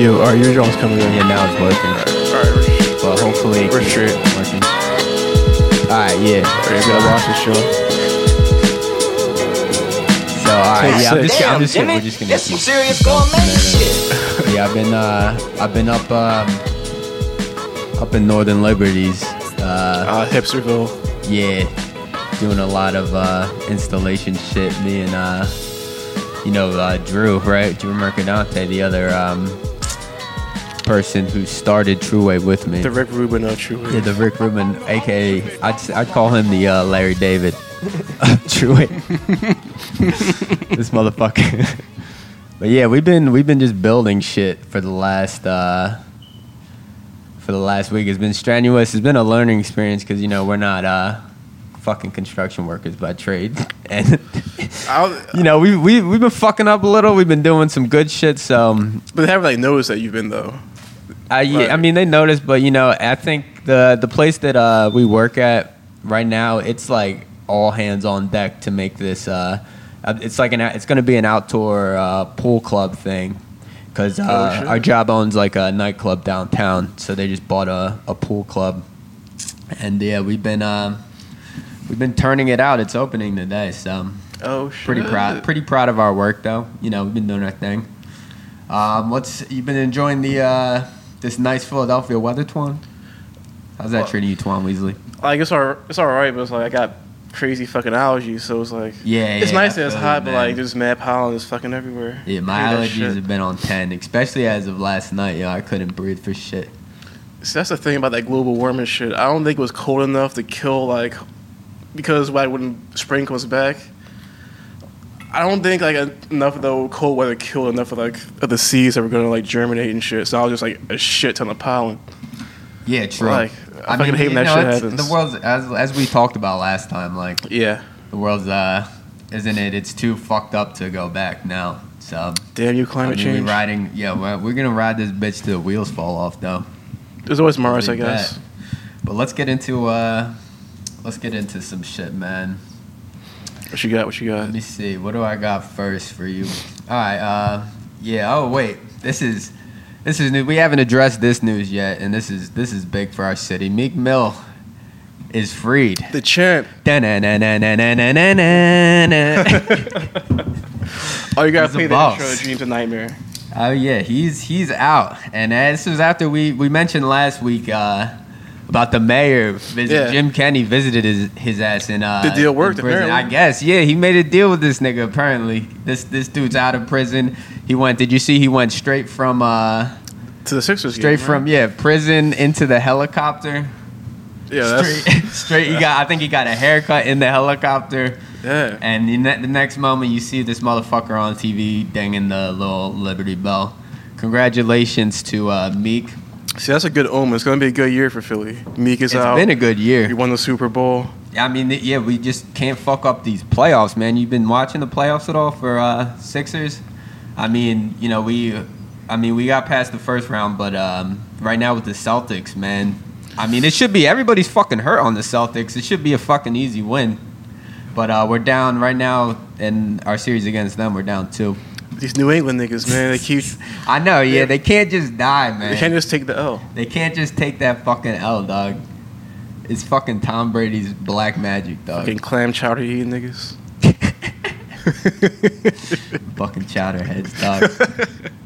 you. Are your jaw's coming in? Yeah, now it's working. All right, we're, But hopefully, we're straight. working. All right, yeah. We're you gonna watch the show? So, all right, yeah. I'm six. just, I'm just Jimmy, we're just gonna. that's some serious gourmet shit. Yeah, I've been uh, I've been up um, up in Northern Liberties. Uh, Uh, Hipsterville. yeah, doing a lot of uh, installation shit. Me and uh, you know uh, Drew, right? Drew Mercadante, the other um, person who started True Wave with me. The Rick Rubin of True Wave. Yeah, the Rick Rubin, aka I'd, I'd call him the uh, Larry David. True it. this motherfucker. but yeah, we've been we've been just building shit for the last uh, for the last week. It's been strenuous. It's been a learning experience because you know we're not uh, fucking construction workers by trade, and you know we we we've been fucking up a little. We've been doing some good shit. So um, but they haven't like noticed that you've been though. I, yeah, Right. I mean, they noticed, but you know, I think the the place that uh, we work at right now, it's like all hands on deck to make this. Uh, uh, it's like an it's going to be an outdoor uh, pool club thing because uh, shit. our job owns like a nightclub downtown, so they just bought a, a pool club, and yeah, we've been um, we've been turning it out. It's opening today, so Oh shit. pretty proud pretty proud of our work though. You know, we've been doing our thing. Um, what's you've been enjoying the uh, this nice Philadelphia weather, Twan? How's that Well- treating you, Twan Weasley? Like it's all it's all right, but it's like I got crazy fucking allergies, so it's like Yeah, it's yeah, nice I that it's feel hot, but man. like there's mad pollen is fucking everywhere. Yeah, my Hate that allergies shit. have been on ten, especially as of last night. Yo, I couldn't breathe for shit. See, that's the thing about that global warming shit. I don't think it was cold enough to kill like because like when spring comes back. I don't think like enough of the cold weather killed enough of like of the seeds that were gonna like germinate and shit. So I was just like a shit ton of pollen. Yeah, true. Like, I fucking hate when that know, shit happens. The world's as as we talked about last time. Like Yeah. the world's uh, isn't it? It's too fucked up to go back now. So Damn you, I climate mean, we change. riding. Yeah, we're, we're gonna ride this bitch till the wheels fall off, though. There's always Mars, I guess. that. But let's get into uh, let's get into some shit, man. What you got? What you got? Let me see. What do I got first for you? All right. Uh, yeah. Oh wait. This is this is new. We haven't addressed this news yet, and this is this is big for our city. Meek Mill is freed. The champ. Oh, you gotta He's play the intro. Dreams a nightmare. Oh yeah, he's he's out, and uh, this was after we we mentioned last week uh, about the mayor. Visit, Yeah. Jim Kenney visited his his ass in uh, The deal worked, prison. apparently. I guess yeah, he made a deal with this nigga. Apparently, this this dude's out of prison. He went. Did you see? He went straight from uh To the Sixers. straight game, from right? yeah prison into the helicopter. Yeah, that's straight straight. He got. I think he got a haircut in the helicopter. yeah. And the, the next moment, you see this motherfucker on TV dinging the little Liberty Bell. Congratulations to uh, Meek. See, that's a good omen. It's gonna be a good year for Philly. Meek is It's out. been a good year. he won the Super Bowl. Yeah, I mean, yeah, we just can't fuck up these playoffs, man. You've been watching the playoffs at all for uh, Sixers? I mean, you know, we, I mean, we got past the first round, but um, right now with the Celtics, man, I mean, it should be everybody's fucking hurt on the Celtics. It should be a fucking easy win. But uh, we're down right now in our series against them. We're down two. These New England niggas, man, they keep. I know, yeah. They can't just die, man. They can't just take the L. They can't just take that fucking L, dog. It's fucking Tom Brady's black magic, dog. Fucking clam chowder eating niggas. fucking chowder heads, dog.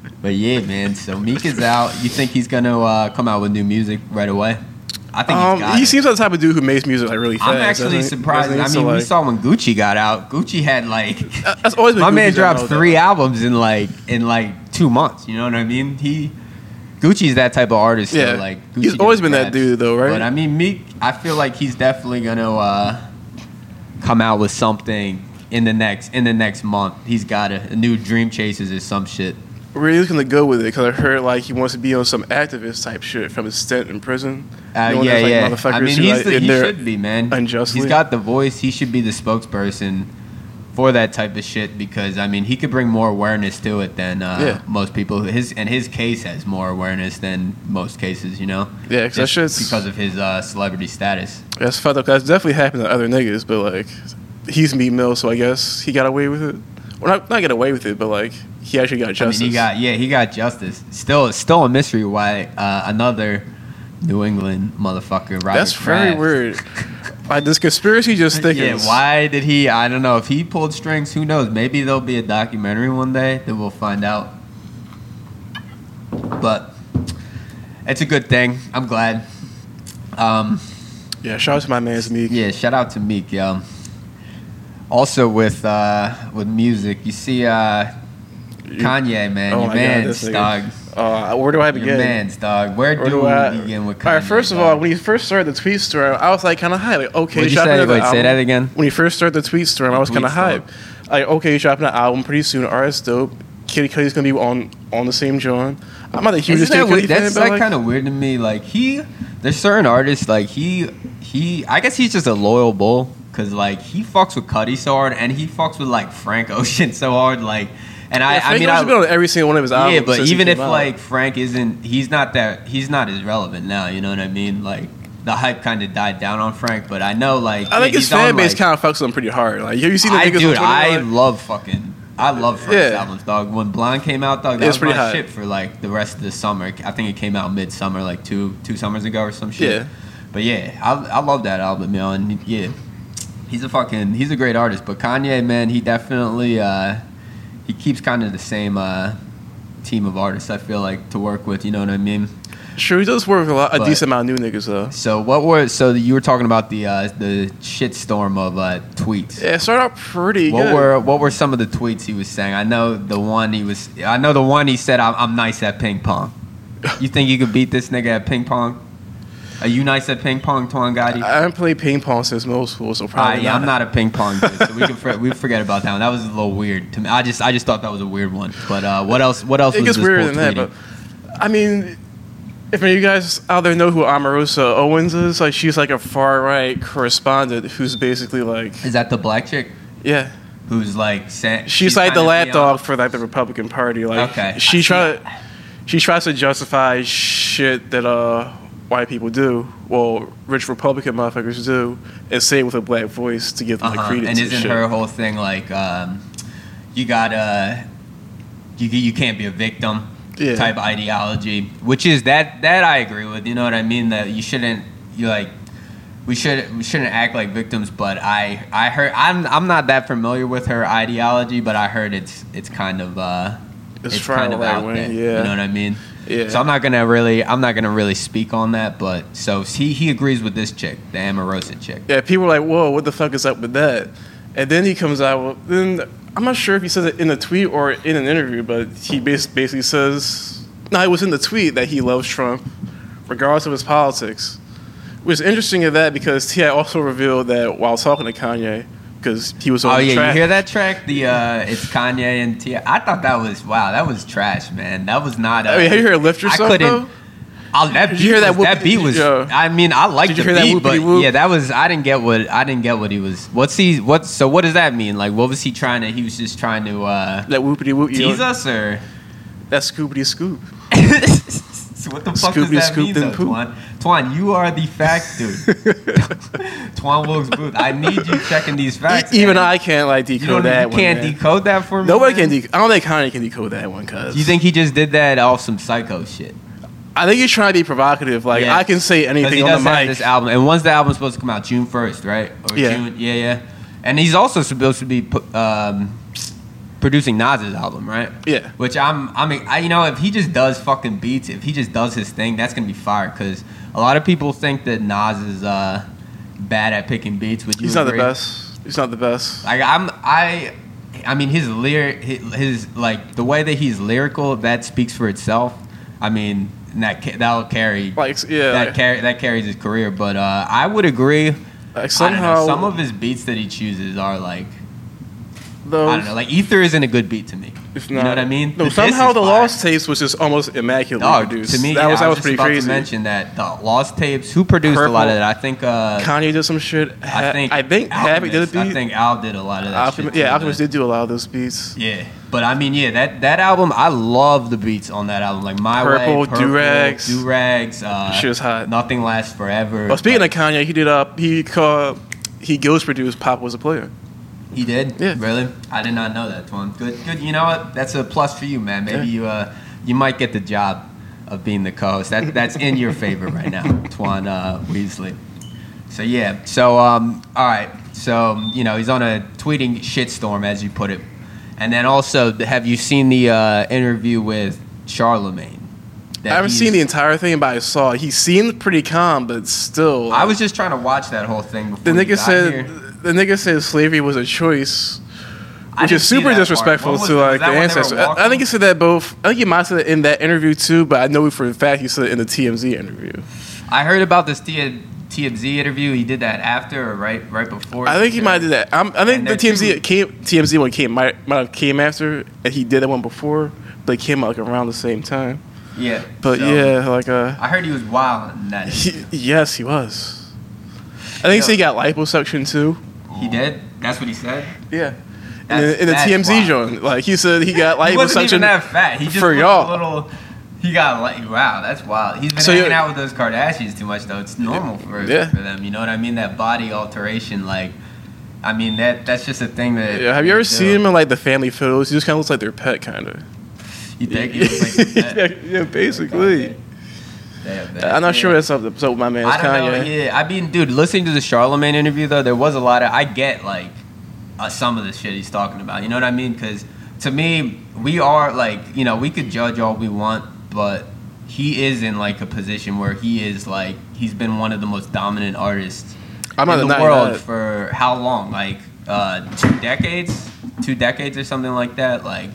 but yeah, man. So Meek is out. You think he's gonna uh, come out with new music right away? I think he's Um, got he it. seems like the type of dude who makes music like really fast. I'm actually surprised. I So, mean, we saw when Gucci got out. Gucci had like That's always been my man Gucci's dropped MO, three albums in like in like two months. You know what I mean? He Gucci's that type of artist. Yeah. like Gucci He's always been that dude, though, right? But I mean, Meek. I feel like he's definitely gonna uh, come out with something in the next in the next month. He's got a, a new Dream Chasers or some shit. Where he's gonna go with it? Because I heard like he wants to be on some activist type shit from his stint in prison. Uh, You know, yeah, like, yeah. I mean, who, like, the, he should be, man. unjustly. He's got the voice. He should be the spokesperson for that type of shit because I mean, he could bring more awareness to it than uh, Yeah. most people. His and his case has more awareness than most cases. You know. Yeah, 'cause that shit's- because of his uh, celebrity status. That's fucked up. That's definitely happened to other niggas, but like he's Meek Mill, so I guess he got away with it. Well, not, not get away with it, but like he actually got I justice. mean, he got yeah, he got justice. Still, it's still a mystery why uh, another New England motherfucker. Robert That's very weird. Like this conspiracy just Yeah, thickens. why did he? I don't know if he pulled strings. Who knows? Maybe there'll be a documentary one day that we'll find out. But it's a good thing. I'm glad. Um, Yeah, shout out to my man's Meek. yeah, shout out to Meek, yo. Also with uh, with music, you see uh, Kanye, man, Oh your my God, man's dog, Uh, where do I begin? your man's dog. Where, Where do, do I begin with Kanye? All right, first of dog? all, when he first started the tweet storm, I was like kind of hype. Like, okay, What'd you say? Wait, say that again. When he first started the tweet storm, I was kind of hype. Like, okay, he's dropping an album pretty soon. Artist dope. Kid Cudi's gonna be on on the same joint. I'm not the hugest that Cudi That's like, like, kind of weird to me. Like he, there's certain artists like he, he. I guess he's just a loyal bull because like he fucks with Cudi so hard, and he fucks with like Frank Ocean so hard. Like, and I, yeah, I Frank mean, Ocean's I, been on every single one of his albums. yeah, but even if out. like Frank isn't, he's not that, he's not as relevant now. You know what I mean? Like the hype kind of died down on Frank, but I know like I think his he's on, fan base like- kind of fucks him pretty hard. Like, have you seen the I niggas dude, I love fucking. I love Frank's Yeah. albums, dog. When Blonde came out, dog, that was my pretty hot. shit for like the rest of the summer. I think it came out midsummer, like two two summers ago or some shit. Yeah. But yeah, I, I love that album, man. And yeah, he's a fucking he's a great artist. But Kanye, man, he definitely uh, he keeps kind of the same uh, team of artists. I feel like to work with. You know what I mean? Sure, he does work with a, lot, a But- decent amount of new niggas though. So what were so you were talking about the uh, the shitstorm of uh, tweets? Yeah, it started out pretty What good. were what were some of the tweets he was saying? I know the one he was. I know the one he said, "I'm, I'm nice at ping pong." You think you could beat this nigga at ping pong? Are you nice at ping pong, Twan Gotti? I haven't played ping pong since middle school, so probably yeah, I'm not. not a ping pong dude, so we can for, we forget about that one. That was a little weird to me. I just I just thought that was a weird one. But uh, what else? What else? It was gets weirder than that, but I mean, if any of you guys out there know who Omarosa Owens is, like she's like a far right correspondent who's basically like, is that the black chick yeah, who's like saying she's, like the lapdog for like the Republican Party. Like, Okay. she try, she tries to justify shit that uh white people do, well, rich Republican motherfuckers do, and say it with a black voice to give them Uh-huh. credence. And and isn't shit. her whole thing like um, you gotta you you can't be a victim Yeah. type ideology, which is that that I agree with. You know what I mean? That you shouldn't you like we should we shouldn't act like victims. But I I heard I'm I'm not that familiar with her ideology, but I heard it's it's kind of uh It's it's kind of right out wing, there. yeah. You know what I mean? Yeah. So I'm not gonna really I'm not gonna really speak on that, but so he he agrees with this chick, the Amorosa chick. Yeah, people are like, whoa, what the fuck is up with that? And then he comes out with, then I'm not sure if he says it in a tweet or in an interview, but he bas- basically says, no, it was in the tweet that he loves Trump, regardless of his politics. Which is interesting in that because T.I. also revealed that while talking to Kanye, because he was on Oh the yeah, track. you hear that track? The uh, it's Kanye and Tia. I thought that was wow. That was trash, man. That was not. Uh, I mean, have you heard Lift Yourself, I couldn't. though? Oh, that Did beat you hear that was, whoop- that beat was. yeah. I mean, I like the you hear that beat, but whoopity-whoop? yeah, that was. I didn't get what I didn't get what he was. What's he? What? So what does that mean? Like, what was he trying to? He was just trying to uh, That whoopity whoop. Tease know, us, or that scoopity scoop. So what the fuck does that scoop mean, then though, poop. Twan? Twan, you are the fact dude. Twan Wilkes Booth. I need you checking these facts. E- Even I can't like You, decode don't, that you can't decode that for me. Nobody man? can decode. I don't think Kanye can decode that one, cuz. You think he just did that off some psycho shit? I think he's trying to be provocative. Like Yeah. I can say anything on the mic. this album, and when's the album supposed to come out? June first, right? Or Yeah. June, yeah, yeah. And he's also supposed to be um, producing Nas's album, right? Yeah. Which I'm, I mean, I, you know, if he just does fucking beats, if he just does his thing, that's gonna be fire. Because a lot of people think that Nas is uh, bad at picking beats. Would you? He's not the best. He's not the best. Like I'm, I, I mean, his lyric, his, his like the way that he's lyrical, that speaks for itself. I mean, and that ca- that'll carry Like yeah, that like, car- that carries his career. But uh, I would agree. like somehow know, some of his beats that he chooses are like those, I don't know, like Ether isn't a good beat to me. If you know what I mean? No, This somehow the fire. Lost Tapes was just almost immaculate. Dog, produced. to me, that yeah, was that I was, was, pretty just about crazy. to mention that the Lost Tapes. Who produced a lot of Purple. that? I think. Uh, Kanye did some shit. Ha- I think. I think Havoc did a beat. I think Al did a lot of that. Alchemist, shit yeah, too, Alchemist did do a lot of those beats. Yeah, but I mean, yeah, that that album, I love the beats on that album, like My Purple, Way, Purple, Do-Rags. Do Rags, uh, Shit was hot. Nothing Lasts Forever. Well, speaking like, of Kanye, he did up. He called. He ghost produced "Poppa Was a Playa." He did. Yeah. Really? I did not know that, Twan. Good. Good. You know what? That's a plus for you, man. Maybe Yeah. you uh you might get the job of being the co-host. That that's in your favor right now, Twan uh, Weasley. So yeah. So um. All right. So you know he's on a tweeting shitstorm, as you put it, and then also have you seen the uh, interview with Charlemagne? I haven't seen the entire thing, but I saw he seemed pretty calm, but still. I was just trying to watch that whole thing before the nigga said here. The nigga said slavery was a choice, which is super disrespectful to like the they ancestors. I, I think he said that both. I think he might have said it in that interview too, but I know for a fact he said it in the TMZ interview. I heard about this T- TMZ interview. He did that after or right right before. I think he might do that. I'm, I think And the TMZ came, TMZ one came might might have came after, and he did that one before, but it came out like around the same time. Yeah, But so, yeah, like uh, I heard he was wild in that. he, yes, he was. I think he he got liposuction too. He did. That's what he said. Yeah. In, That's- the- in the TMZ joint, like he said, he got like He wasn't even that fat. He just for y'all. A little. He got like wow, that's wild. He's been So hanging out with those Kardashians too much though. It's normal for Yeah. for them. You know what I mean? That body alteration, like, I mean that that's just a thing that. Yeah, have you ever they seen him in like the family photos? He just kind of looks like their pet, kind of. You think he looks like yeah, yeah, basically. Damn, man. I'm not Yeah. sure what's up so my man I don't Kanye. know. Yeah, I mean, dude, listening to the Charlemagne interview though, there was a lot of. I get like uh, some of the shit he's talking about. You know what I mean? Because to me, we are like, you know, we could judge all we want, but he is in like a position where he is like he's been one of the most dominant artists I'm in the denying world that. for how long? Like uh, two decades, two decades or something like that. Like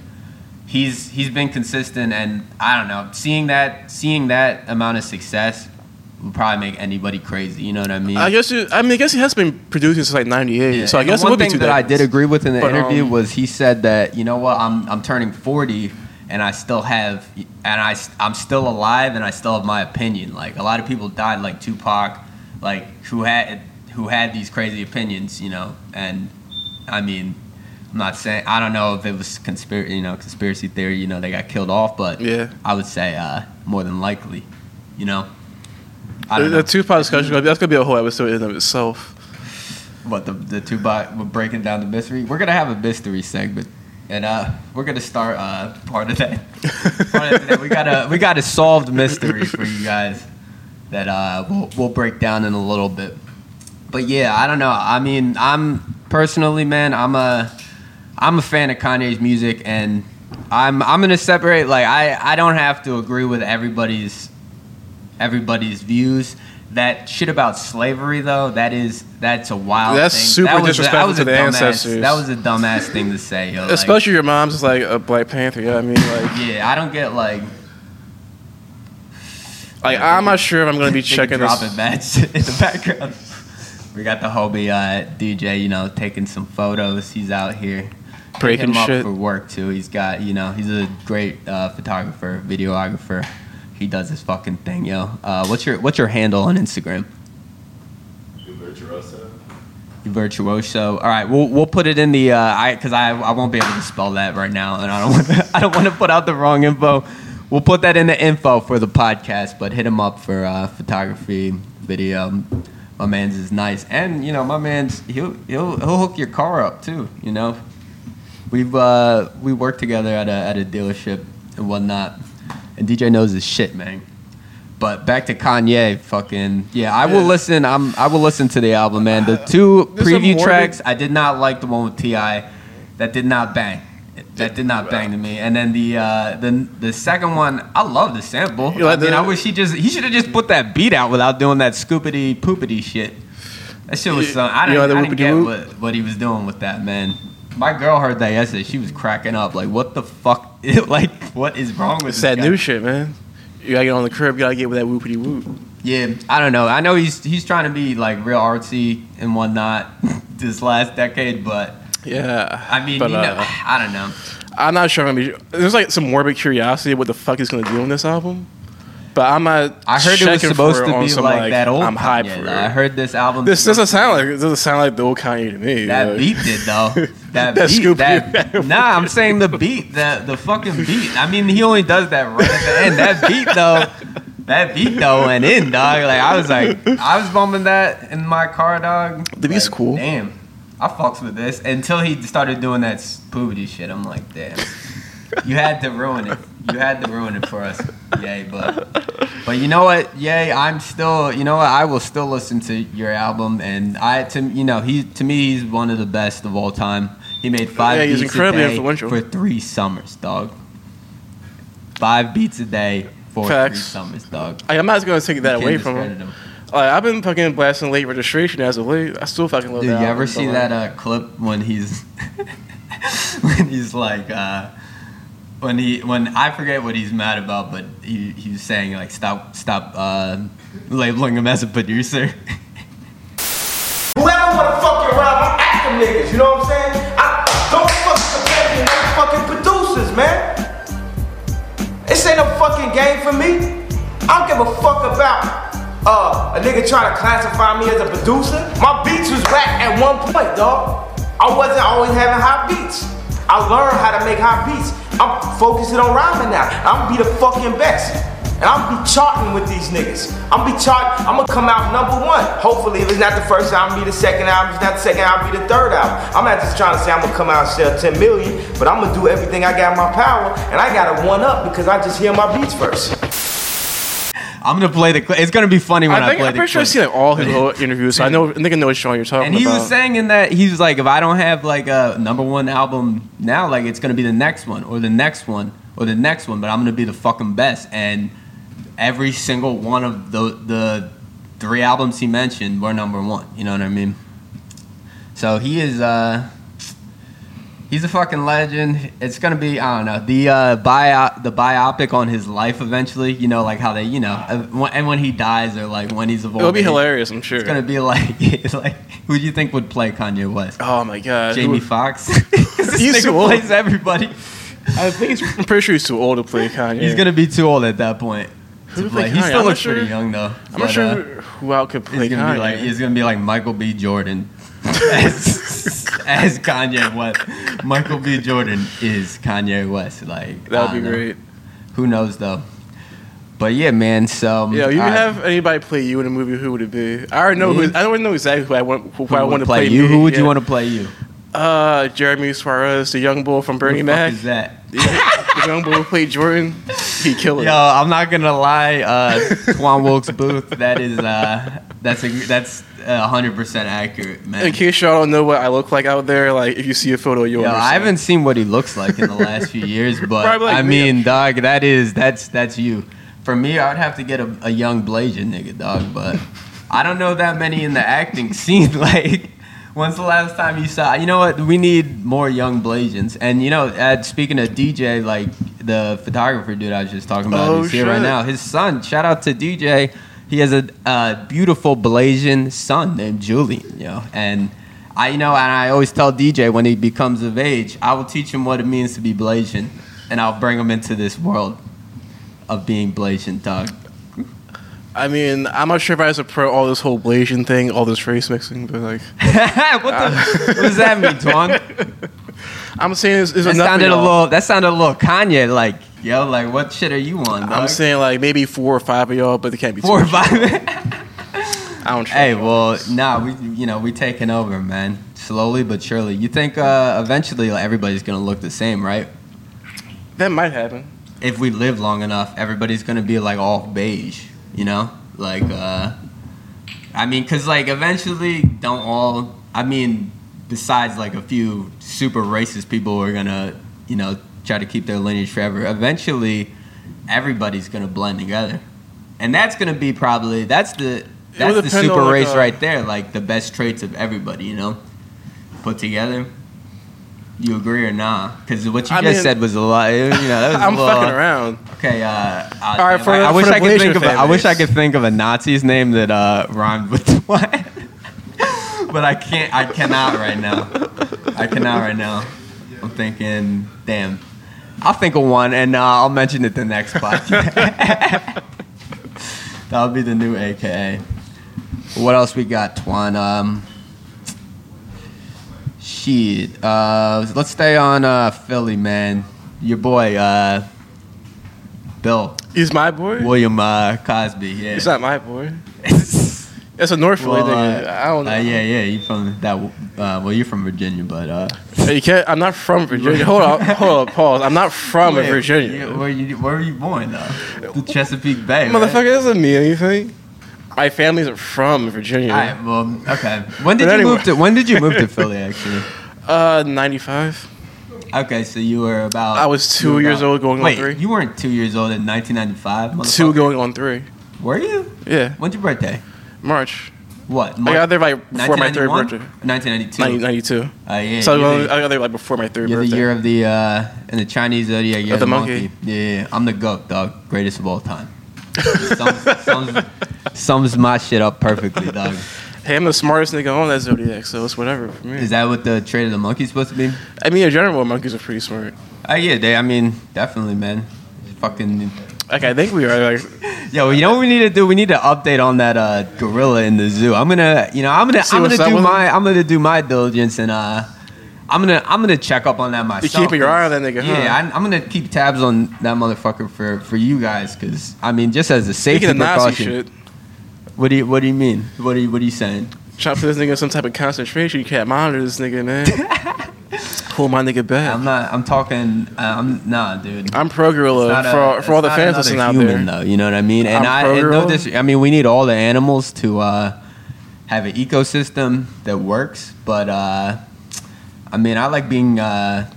he's he's been consistent, and I don't know, seeing that seeing that amount of success would probably make anybody crazy. You know what I mean? I guess. It, I mean, I guess he has been producing since like '98. Yeah, So I and guess it one would be that I did agree with in the But, interview um, was he said that you know what I'm I'm turning 40 and I still have and I I'm still alive and I still have my opinion. Like a lot of people died like Tupac, like who had who had these crazy opinions, you know. And I mean, I'm not saying I don't know if it was conspiracy, you know, conspiracy theory. You know, they got killed off, but Yeah. I would say uh, more than likely, you know. I The, don't the know. Tupac discussion, that's gonna be a whole episode in and of itself. what the the two bot we're breaking down the mystery. We're gonna have a mystery segment, and uh, we're gonna start uh, part of that. part of that. We got a we got a solved mystery for you guys that uh, we'll we'll break down in a little bit. But yeah, I don't know. I mean, I'm personally, man, I'm a I'm a fan of Kanye's music, and I'm I'm gonna separate. Like, I I don't have to agree with everybody's everybody's views. That shit about slavery, though, that is that's a wild. That's thing. super that was a, disrespectful that was to a the dumbass, ancestors. That was a dumbass thing to say, yo. like- Especially your mom's is like a Black Panther. Yeah, I mean, like, yeah, I don't get like. like I'm not sure if I'm gonna be checking dropping this. in the background. We got the Hobie uh, DJ, you know, taking some photos. He's out here Breaking him up shit. for work too. He's got, you know, he's a great uh, photographer, videographer. He does his fucking thing, yo. Uh, what's your what's your handle on Instagram? You Virtuoso. Virtuoso. All right, we'll we'll put it in the uh, I because I I won't be able to spell that right now, and I don't want I don't want to put out the wrong info. We'll put that in the info for the podcast, but hit him up for uh, photography, video. My man's is nice, and you know my man's he'll he'll he'll hook your car up too. You know, we've uh, we work together at a at a dealership and whatnot, and DJ knows his shit, man. But back to Kanye, fucking yeah. I will Yeah. listen. I'm I will listen to the album, man. The two There's preview morbid- tracks, I did not like the one with Ti. That did not bang. That did not bang to me. And then the uh, the the second one, I love the sample. You like I mean, the- I wish he just he should have just put that beat out without doing that scoopity poopity shit. That shit was You- some. I you didn't, like the I didn't get whoopity-whoop? what, what he was doing with that man. My girl heard that yesterday. She was cracking up. Like, what the fuck? like, what is wrong with It's that guy? new shit, man. You gotta get on the crib. You gotta get with that whoopity whoop. Yeah, I don't know. I know he's he's trying to be like real artsy and whatnot this last decade, but Yeah. I mean, but, you know, uh, I don't know. I'm not sure. I'm gonna be. There's like some morbid curiosity what the fuck is gonna do on this album. But I'm not. I heard it was supposed to be some, like, that old. I'm hyped for it. I heard this album. This doesn't sound like it doesn't sound like the old Kanye to me. That like- beat did though. That, That beat. That, nah, I'm saying the beat. The the fucking beat. I mean, he only does that right at the end. That beat though. That beat though went in, dog. Like I was like, I was bumping that in my car, dog. The beat's Like, cool. Damn. I fucks with this until he started doing that puberty shit. I'm like, damn, you had to ruin it. You had to ruin it for us, yay. But but you know what, yay. I'm still, you know what, I will still listen to your album, and I to you know he to me he's one of the best of all time. He made five Yeah, he's beats incredibly a day influential. for three summers, dog. Five beats a day for three summers, dog. Like, I'm not gonna take that You away from him. him. Like I've been fucking blasting late registration as of late. I still fucking love Dude, that. you album ever see much. that uh, clip when he's when he's like uh, when he when I forget what he's mad about, but he he's saying like stop stop uh, labeling him as a producer. Whoever wanna fuck you around, I'm after niggas, you know what I'm saying? I don't fuck to no fucking producers, man. This ain't no fucking game for me. I don't give a fuck about uh, a nigga trying to classify me as a producer. My beats was whack at one point, dog. I wasn't always having hot beats. I learned how to make hot beats. I'm focusing on rhyming now. I'm gonna be the fucking best. And I'm be charting with these niggas. I'm be charting. I'm gonna come out number one. Hopefully, it's not the first album, be the second album. It's not the second album, be the third album. I'm not just trying to say I'm gonna come out and sell 10 million, but I'm gonna do everything I got in my power, and I got to one up because I just hear my beats first. I'm gonna play the clip. It's gonna be funny when I, play the. I think play I'm the pretty sure. I've seen like all his old interviews, so I know I think I know which one you're talking about. And he about. was saying in that he was like, if I don't have like a number one album now, like it's gonna be the next one or the next one or the next one, but I'm gonna be the fucking best. And every single one of the the three albums he mentioned were number one. You know what I mean? So he is uh he's a fucking legend. It's gonna be I don't know the uh, bio the biopic on his life eventually. You know, like how they you know uh, and when he dies or like when he's of It'll be hilarious, I'm sure. It's gonna be like, like who do you think would play Kanye West? oh my god, Jamie Foxx. this He's nigga plays everybody. I think he's, I'm pretty sure he's too old to play Kanye. He's gonna be too old at that point. Who to to play play. He still I'm looks not pretty sure. young though. I'm but, not sure uh, who else could play He's gonna Kanye. be like he's gonna be like Michael B. Jordan as, as Kanye West. Michael B. Jordan is Kanye West. Like that would be don't know. great. Who knows though? But yeah, man. So Yeah, you I- have anybody play you in a movie? Who would it be? I already know Me? who. I already know exactly who I want. Who, who I want to play, play. you. me. Who would you want to play you? Uh, Jeremy Suarez, the young bull from Bernie Who the fuck Mac. is that? The young who played Jordan. He killed it. Yo, I'm not gonna lie, uh, Twan Wilkes Booth. That is uh, that's a that's hundred percent accurate, man. In case y'all don't know what I look like out there, like if you see a photo, you'll. Yo, I haven't seen what he looks like in the last few years, but like I me. mean, dog, that is that's that's you. For me, I'd have to get a, a young Blasian nigga, dog, but I don't know that many in the acting scene. Like, when's the last time you saw? You know what? We need more young Blasians. And you know, speaking of DJ, like the photographer dude I was just talking about, Oh, who's here right now. His son. Shout out to DJ. He has a, a beautiful Blasian son named Julian. You know, and. I, you know, and I always tell DJ when he becomes of age, I will teach him what it means to be Blasian, and I'll bring him into this world of being Blasian, dog. I mean, I'm not sure if I was a all this whole Blasian thing, all this race mixing, but like, what, the, what does that mean, Twan? I'm saying it's, it's That sounded a little. That sounded a little Kanye like. Yo, like what shit are you on, dog? I'm saying like maybe four or five of y'all, but they can't be four or five. I don't. trust hey, well, nah, we you know we taking over, man. Slowly but surely. You think uh, eventually like, everybody's gonna look the same, right? that might happen. if we live long enough, everybody's gonna be like all beige, you know? Like, uh, I mean, cause like eventually, don't all, I mean, besides like a few super racist people who are gonna, you know, try to keep their lineage forever, eventually everybody's gonna blend together. And that's gonna be probably, that's the, that's the super like, race uh, right there, like the best traits of everybody, you know? Put together. You agree or nah? Because what you I just mean- said was a lot. You know, that was a I'm little, fucking around. Okay, uh, uh, All right, for I, the- I wish for the I could think of. A, I wish I could think of a Nazi's name that uh, rhymed with twat, but I can't. I cannot right now. I cannot right now. I'm thinking, damn. I'll think of one, and uh, I'll mention it the next podcast. That'll be the new AKA. What else we got, Twan? Um, shit. Uh, let's stay on uh, Philly, man. Your boy, uh, Bill. He's my boy. William uh, Cosby. Yeah. He's not my boy. That's a North Philly Well, uh, I don't know. Uh, yeah, yeah, you from that? Uh, well, you're from Virginia, but uh, Hey, You can't. I'm not from Virginia. hold on, hold on, pause. I'm not from Virginia. yeah, Where you where were you born though? The Chesapeake Bay. right? Motherfucker, that doesn't mean anything. My family isn't from Virginia. All right, well, okay. When did But you anyway. move to When did you move to Philly? Actually, Uh, 95. okay, so you were about. I was two you were years old going on wait, three. you weren't two years old in 1995. Two motherfucker? going on three. Were you? Yeah, When's your birthday? March. What? I got there like before my third birthday. 1992. 92. Uh, yeah, So you're I the- got there like before my third You're birthday. the year of the uh, in the Chinese zodiac. You're the the monkey. monkey. Yeah, yeah, I'm the goat, dog. Greatest of all time. sums, sums, sums my shit up perfectly, dog. Hey, I'm the smartest nigga on that zodiac, so it's whatever for me. Is that what the trait of the monkey is supposed to be? I mean, in general, monkeys are pretty smart. Uh, yeah, they. I mean, definitely, man. Fucking. Like I think we are. Like Yo, you know what we need to do? We need to update on that uh, gorilla in the zoo. I'm gonna, you know, I'm gonna, See I'm gonna do my, I'm gonna do my diligence and uh, I'm gonna, I'm gonna check up on that myself. keeping your eye on that nigga, huh? Yeah, I'm, I'm gonna keep tabs on that motherfucker for for you guys, cause I mean, just as a safety speaking precaution. What do you, what do you mean? What are you, what are you saying? trying to put this nigga in some type of concentration. You can't monitor this nigga, man. Hold my nigga back. I'm not, I'm talking, I'm nah, dude. I'm pro gorilla not a- for, all- for all the fans listening out there. though. You know what I mean? And I'm I, and no, dis- I mean, we need all the animals to uh, have an ecosystem that works. But uh, I mean, I like being uh,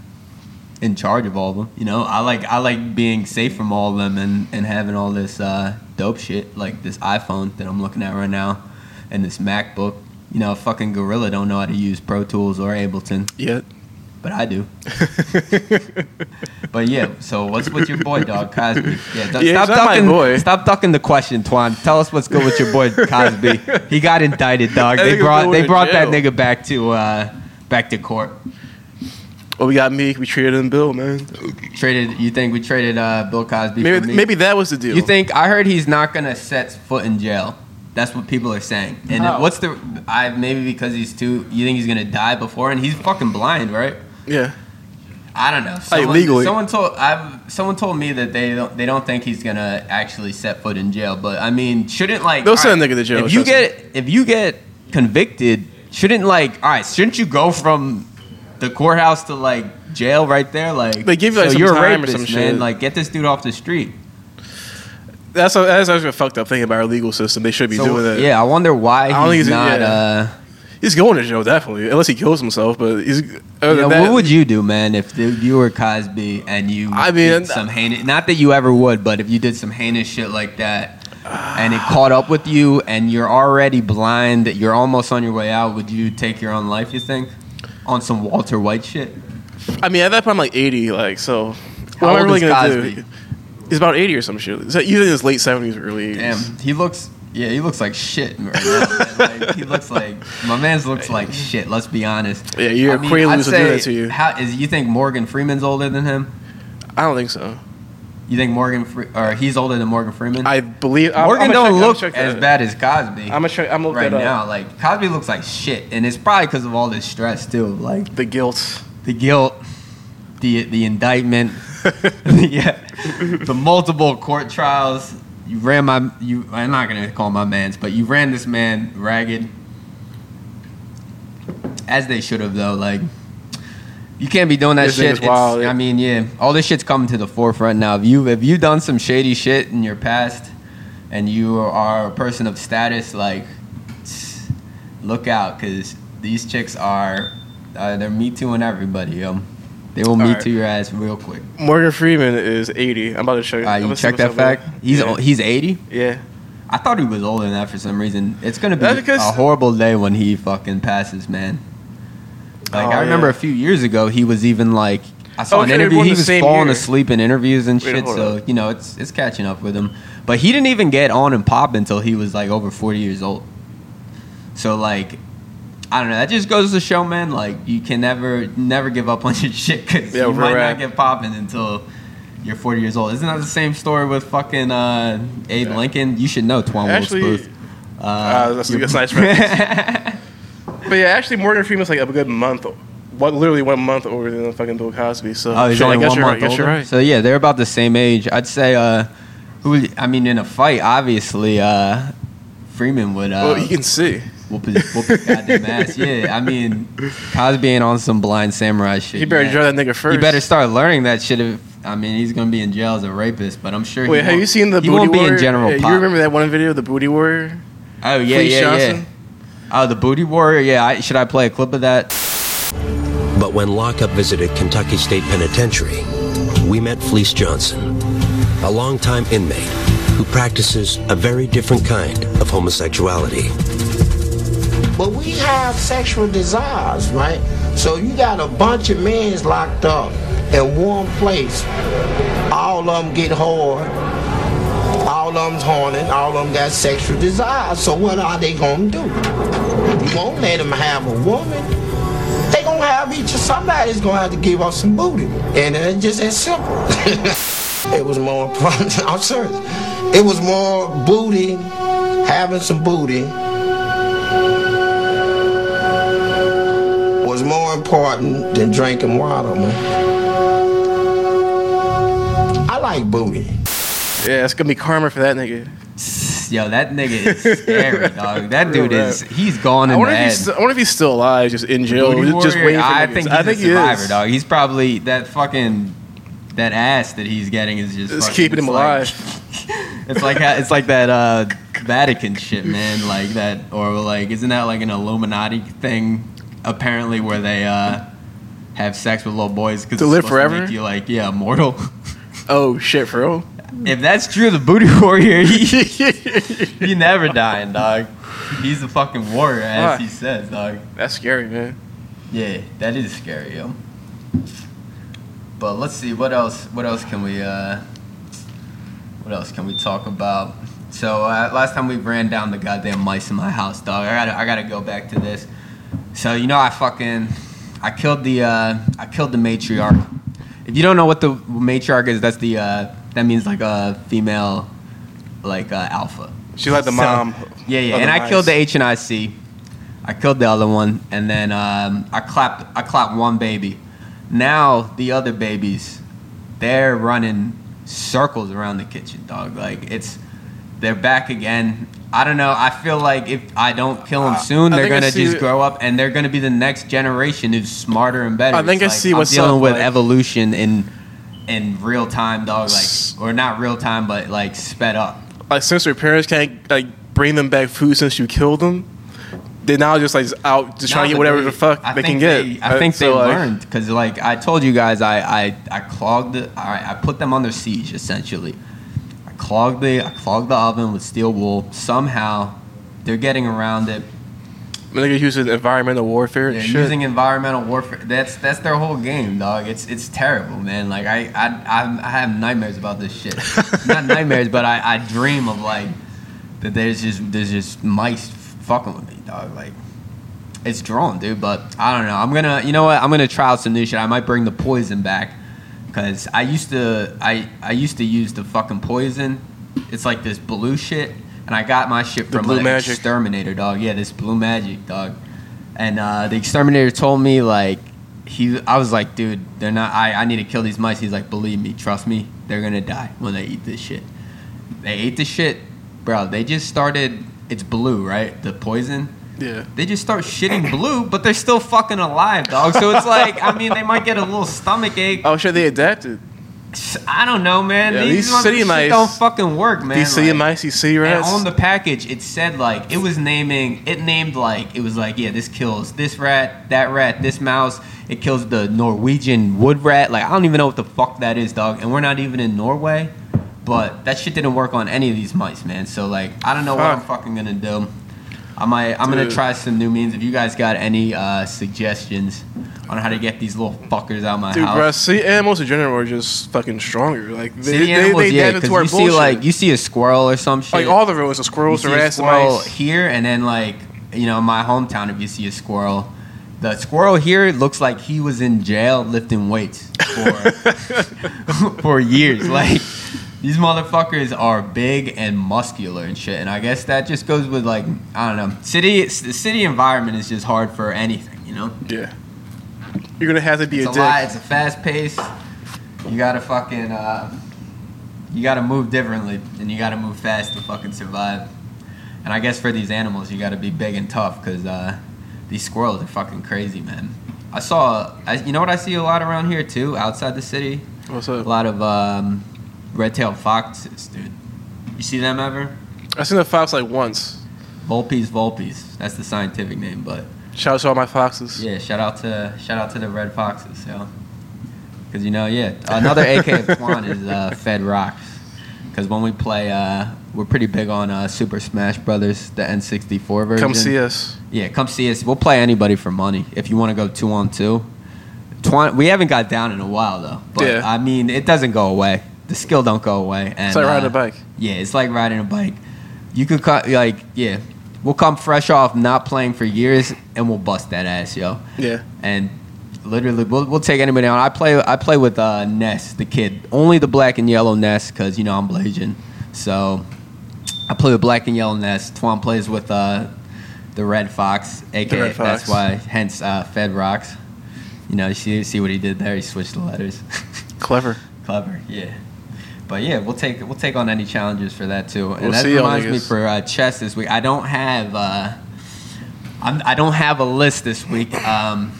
in charge of all of them. You know, I like I like being safe from all of them and and having all this uh, dope shit like this iPhone that I'm looking at right now and this MacBook. You know, a fucking gorilla don't know how to use Pro Tools or Ableton, Yet. but I do. But yeah, so what's with your boy, dog Cosby? Yeah, d- Yeah, stop he's not my ducking. boy. Stop ducking the question, Twan. Tell us what's good with your boy Cosby. He got indicted, dog. That They brought they brought that nigga back to uh, back to court. Well, we got Meek. We traded him Bill, man. Traded. You think we traded uh, Bill Cosby? for Maybe maybe that was the deal. You think? I heard he's not gonna set foot in jail. That's what people are saying. And How? what's the? I maybe because he's too. You think he's gonna die before? And he's fucking blind, right? Yeah. I don't know. Someone, legally. someone told I've someone told me that they don't they don't think he's gonna actually set foot in jail. But I mean, shouldn't like They'll send a nigga to jail, If you get if you get convicted, shouldn't like all right? Shouldn't you go from the courthouse to like jail right there? Like They give you, like, so some you're a time or rapist, some man. shit. Like get this dude off the street. That's a, that's actually a fucked up thing about our legal system. They should be doing that. yeah, I wonder why don't think he's he's- not. yeah. Uh, He's going to jail definitely, unless he kills himself. But he's. Other than that, what would you do, man, if the- you were Cosby and you I did mean, some heinous? Not that you ever would, but if you did some heinous shit like that, and it caught up with you, and you're already blind, you're almost on your way out, would you take your own life? You think on some Walter White shit? I mean, at that point, I'm like 80. Like, so How what am I really is gonna Cosby? do? He's about 80 or some shit. Either in his late 70s or early 80s. Damn, he looks. Yeah, he looks like shit right now. like, he looks like my man's looks like shit. Let's be honest. Yeah, your I mean, Quaaludes I'd will do that to you. How is you think Morgan Freeman's older than him? I don't think so. You think Morgan Fre- or he's older than Morgan Freeman? I believe I'm, Morgan I'm don't look check as bad as Cosby. I'm gonna check. I'm gonna look right now. Like Cosby looks like shit, and it's probably because of all this stress too. Like The guilt. the guilt, the the indictment, yeah, the multiple court trials. You ran my you. I'm not gonna call my man's, but you ran this man ragged, as they should have though. Like. You can't be doing that This shit. nigga's It's- wild, yeah. I mean, yeah, all this shit's coming to the forefront now. If you if you done some shady shit in your past, and you are a person of status, like look out, cause these chicks are uh, they're me too and everybody, yo. They will me Alright. too your ass real quick. Morgan Freeman is 80. I'm about to show you. Uh, I'm you gonna see check that what's up with fact? He's yeah. he's eighty. yeah. I thought he was older than that for some reason. It's gonna be That's because- a horrible day when he fucking passes, man. Like Oh, I remember yeah. a few years ago, he was even like I saw Oh, an shit, interview. He was falling year. asleep in interviews and Wait, shit. hold So up. you know, it's it's catching up with him. But he didn't even get on and pop until he was like over forty years old. So like, I don't know. That just goes to show, man. Like you can never never give up on your shit because Yeah, you might rap. not get popping until. You're 40 years old. Isn't that the same story with fucking uh, Abe Lincoln? You should know Twan Actually, Will Booth. Uh, that's, your- that's nice. reference. But yeah, actually, Morgan Freeman's like a good month. What literally one month older than fucking Bill Cosby. So Oh, he's shit, only I guess one you're month right. Guess older. you're right. So yeah, they're about the same age. I'd say. Uh, who? I mean, in a fight, obviously, uh, Freeman would uh, well, you can see. whoop his, whoop his goddamn ass. Yeah, I mean, Cosby ain't on some blind samurai shit. He better draw that nigga first. He better start learning that shit. If I mean, he's gonna be in jail as a rapist, but I'm sure. Wait, he have won't- you seen the he Booty won't be Warrior? in general. Yeah, pop. you remember that one video, the Booty Warrior? Oh yeah, Fleece yeah, Johnson? yeah. Oh, the Booty Warrior. Yeah, I, should I play a clip of that? But when Lockup visited Kentucky State Penitentiary, we met Fleece Johnson, a longtime inmate who practices a very different kind of homosexuality. But we have sexual desires, right? So you got a bunch of men locked up in one place. All of them get hard. All of them's horny. All of them got sexual desires. So what are they gonna do? You won't let them have a woman. They gonna have each. Other. Somebody's gonna have to give up some booty, and it's just as simple. it was more. I'm serious. It was more booty, having some booty was more important than drinking water, man. I like booty. Yeah, it's gonna be karma for that nigga. Yo, that nigga is scary, dog. That Real dude is. He's gone I in the wonder, if head. he's still, I wonder if he's still alive, just in jail, Booty just, Warrior, waiting for I niggas. think he's I think a he survivor, is. dog. He's probably that fucking that ass that he's getting is just It's fucking- keeping him like- alive. It's like it's like that uh, Vatican shit, man. Like that, or like isn't that like an Illuminati thing? Apparently, where they uh, have sex with little boys because To live forever? Make you like yeah, immortal. Oh shit, for real? If that's true, the booty warrior, he, he never dying, dog. He's a fucking warrior, as he says, dog. That's scary, man. Yeah, that is scary, yo. But let's see what else. What else can we? uh What else can we talk about? So uh, last time we ran down the goddamn mice in my house, dog. I gotta, I gotta go back to this. So you know, I fucking, I killed the, uh I killed the matriarch. If you don't know what the matriarch is, that's the, uh that means like a female, like uh, alpha. She like the So- mom. Yeah, yeah. And I killed the. H and I C. I killed the other one, and then um, I clapped. I clapped one baby. Now the other babies, they're running circles around the kitchen, dog. Like it's, they're back again. I don't know. I feel like if I don't kill them soon, I they're gonna just grow up, and they're gonna be the next generation who's smarter and better. I think It's I like, see I'm what's dealing up, with like- evolution in in real time, dog. Like or not real time, but like sped up. Like since their parents can't like bring them back food since you killed them, they're now just like out just trying to get whatever they- the fuck I they can think get. I think Uh, they so, like, learned because, like I told you guys, I I, I clogged the, I, I put them under siege essentially. I clogged the I clogged the oven with steel wool. Somehow, they're getting around it. Niggas using environmental warfare and They're shit. using environmental warfare. That's that's their whole game, dog. It's it's terrible, man. Like I I I, I have nightmares about this shit. Not nightmares, but I, I dream of like that. There's just there's just mice fucking with me, dog. Like it's drawn, dude. But I don't know. I'm gonna you know what? I'm gonna try out some new shit. I might bring the poison back because I used to I I used to use the fucking poison. It's like this blue shit, and I got my shit The from blue an magic. exterminator, dog. Yeah, this blue magic, dog. And uh, the exterminator told me like he, I was like, dude, they're not. I, I need to kill these mice. He's like, believe me, trust me, they're gonna die when they eat this shit. They ate the shit, bro. They just started. It's blue, right? The poison. yeah. They just start shitting blue, but they're still fucking alive, dog. So it's like, I mean, they might get a little stomach ache. Oh sure, they adapted. I don't know, man. Yeah, these these city mice- don't fucking work, man. These city Like- mice, these city and rats. on the package, it said like it was naming. It named like it was like yeah, this kills this rat, that rat, this mouse. It kills the Norwegian wood rat. Like I don't even know what the fuck that is, dog. And we're not even in Norway, but that shit didn't work on any of these mice, man. So like I don't know what I'm fucking gonna do. I might. I'm gonna try some new means. If you guys got any uh, suggestions on how to get these little fuckers out of my Dude, house. bro, city animals in general are just fucking stronger. Like they, City they, animals, they yeah, adapted because you see bullshit. like you see a squirrel or some shit. like all the rodents, the squirrels, you see a squirrel here, and then like you know, in my hometown, if you see a squirrel, the squirrel here looks like he was in jail lifting weights for for years. Like these motherfuckers are big and muscular and shit, and I guess that just goes with like I don't know, city. The city environment is just hard for anything, you know. Yeah, you're gonna have to be It's a a dick. lot. It's a fast pace. You gotta fucking. Uh, you gotta move differently, and you gotta move fast to fucking survive. And I guess for these animals, you got to be big and tough because uh, these squirrels are fucking crazy, man. I saw, I, you know what I see a lot around here too, outside the city. What's A lot of um, red-tailed foxes, dude. You see them ever? I seen the fox like once. Vulpes, vulpes. That's the scientific name, but Shout out to all my foxes. yeah, shout out to shout out to the red foxes, yo. Because you know, yeah, another AK of Twan is uh, Fed Rocks. Because when we play, uh, we're pretty big on uh, Super Smash Brothers, the N64 version. Come see us. Yeah, come see us. We'll play anybody for money if you want to go two on two. Twan, we haven't got down in a while though, but Yeah. I mean, it doesn't go away. The skill don't go away. And, It's like riding uh, a bike. Yeah, it's like riding a bike. You could cut like yeah, we'll come fresh off not playing for years and we'll bust that ass, yo. Yeah. And literally, we'll, we'll take anybody on. I play I play with uh, Ness, the kid, only the black and yellow Ness, because you know I'm Blasian. So I play with black and yellow Ness. Twan plays with uh, the red fox, aka Red that's why hence uh, Fed Rocks. You know, you see see what he did there? He switched the letters. Clever. Clever, yeah. But yeah, we'll take we'll take on any challenges for that too. And We'll that reminds me for uh, chess this week. I don't have uh, I'm, I don't have a list this week. Um,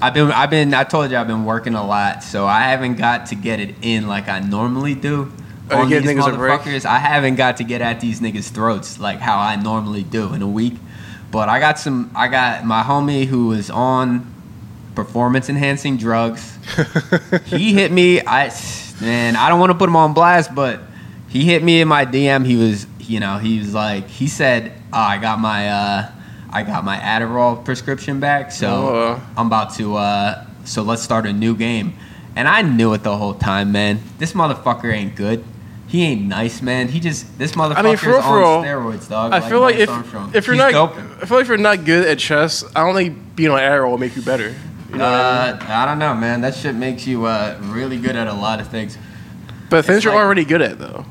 I've been I've been I told you I've been working a lot, so I haven't got to get it in like I normally do. Oh, on these niggas motherfuckers, I haven't got to get at these niggas' throats like how I normally do in a week. But I got some. I got my homie who was on performance enhancing drugs he hit me. I man, I don't want to put him on blast, but he hit me in my DM. He was, you know, he was like, he said, oh, "I got my, uh, I got my Adderall prescription back, so Oh. I'm about to, uh, so let's start a new game." And I knew it the whole time, man. This motherfucker ain't good. He ain't nice, man. He just this motherfucker I mean, for real, for real, steroids, dog. I feel like Lance if Armstrong. if you're He's not, dope. I feel like if you're not good at chess, I don't think being on arrow will make you better. You know what I mean? Uh, I don't know, man. That shit makes you uh, really good at a lot of things. But things you're already good at though.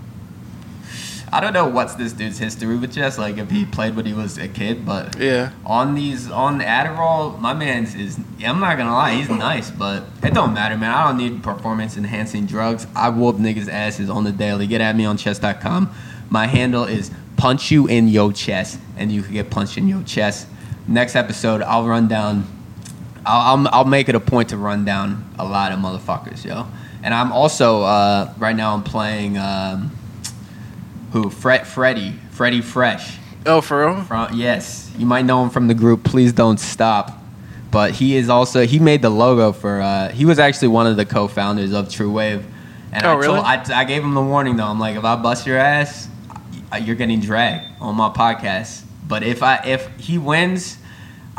I don't know what's this dude's history with chess, like if he played when he was a kid, but Yeah. on these on Adderall, my man's is I'm not gonna lie, he's nice, but it don't matter, man. I don't need performance enhancing drugs. I whoop niggas' asses on the daily. Get at me on chess.com. My handle is punch you in your chest, and you can get punched in your chest. Next episode, I'll run down. I'll, I'll, I'll make it a point to run down a lot of motherfuckers, yo. And I'm also uh, right now I'm playing um, who Fred Freddy Freddy Fresh. Oh, for real? From, yes, you might know him from the group. Please don't stop. But he is also he made the logo for. Uh, he was actually one of the co-founders of True Wave. And Oh, I, really? told, I, I gave him the warning though. I'm like, if I bust your ass, you're getting dragged on my podcast. But if I if he wins,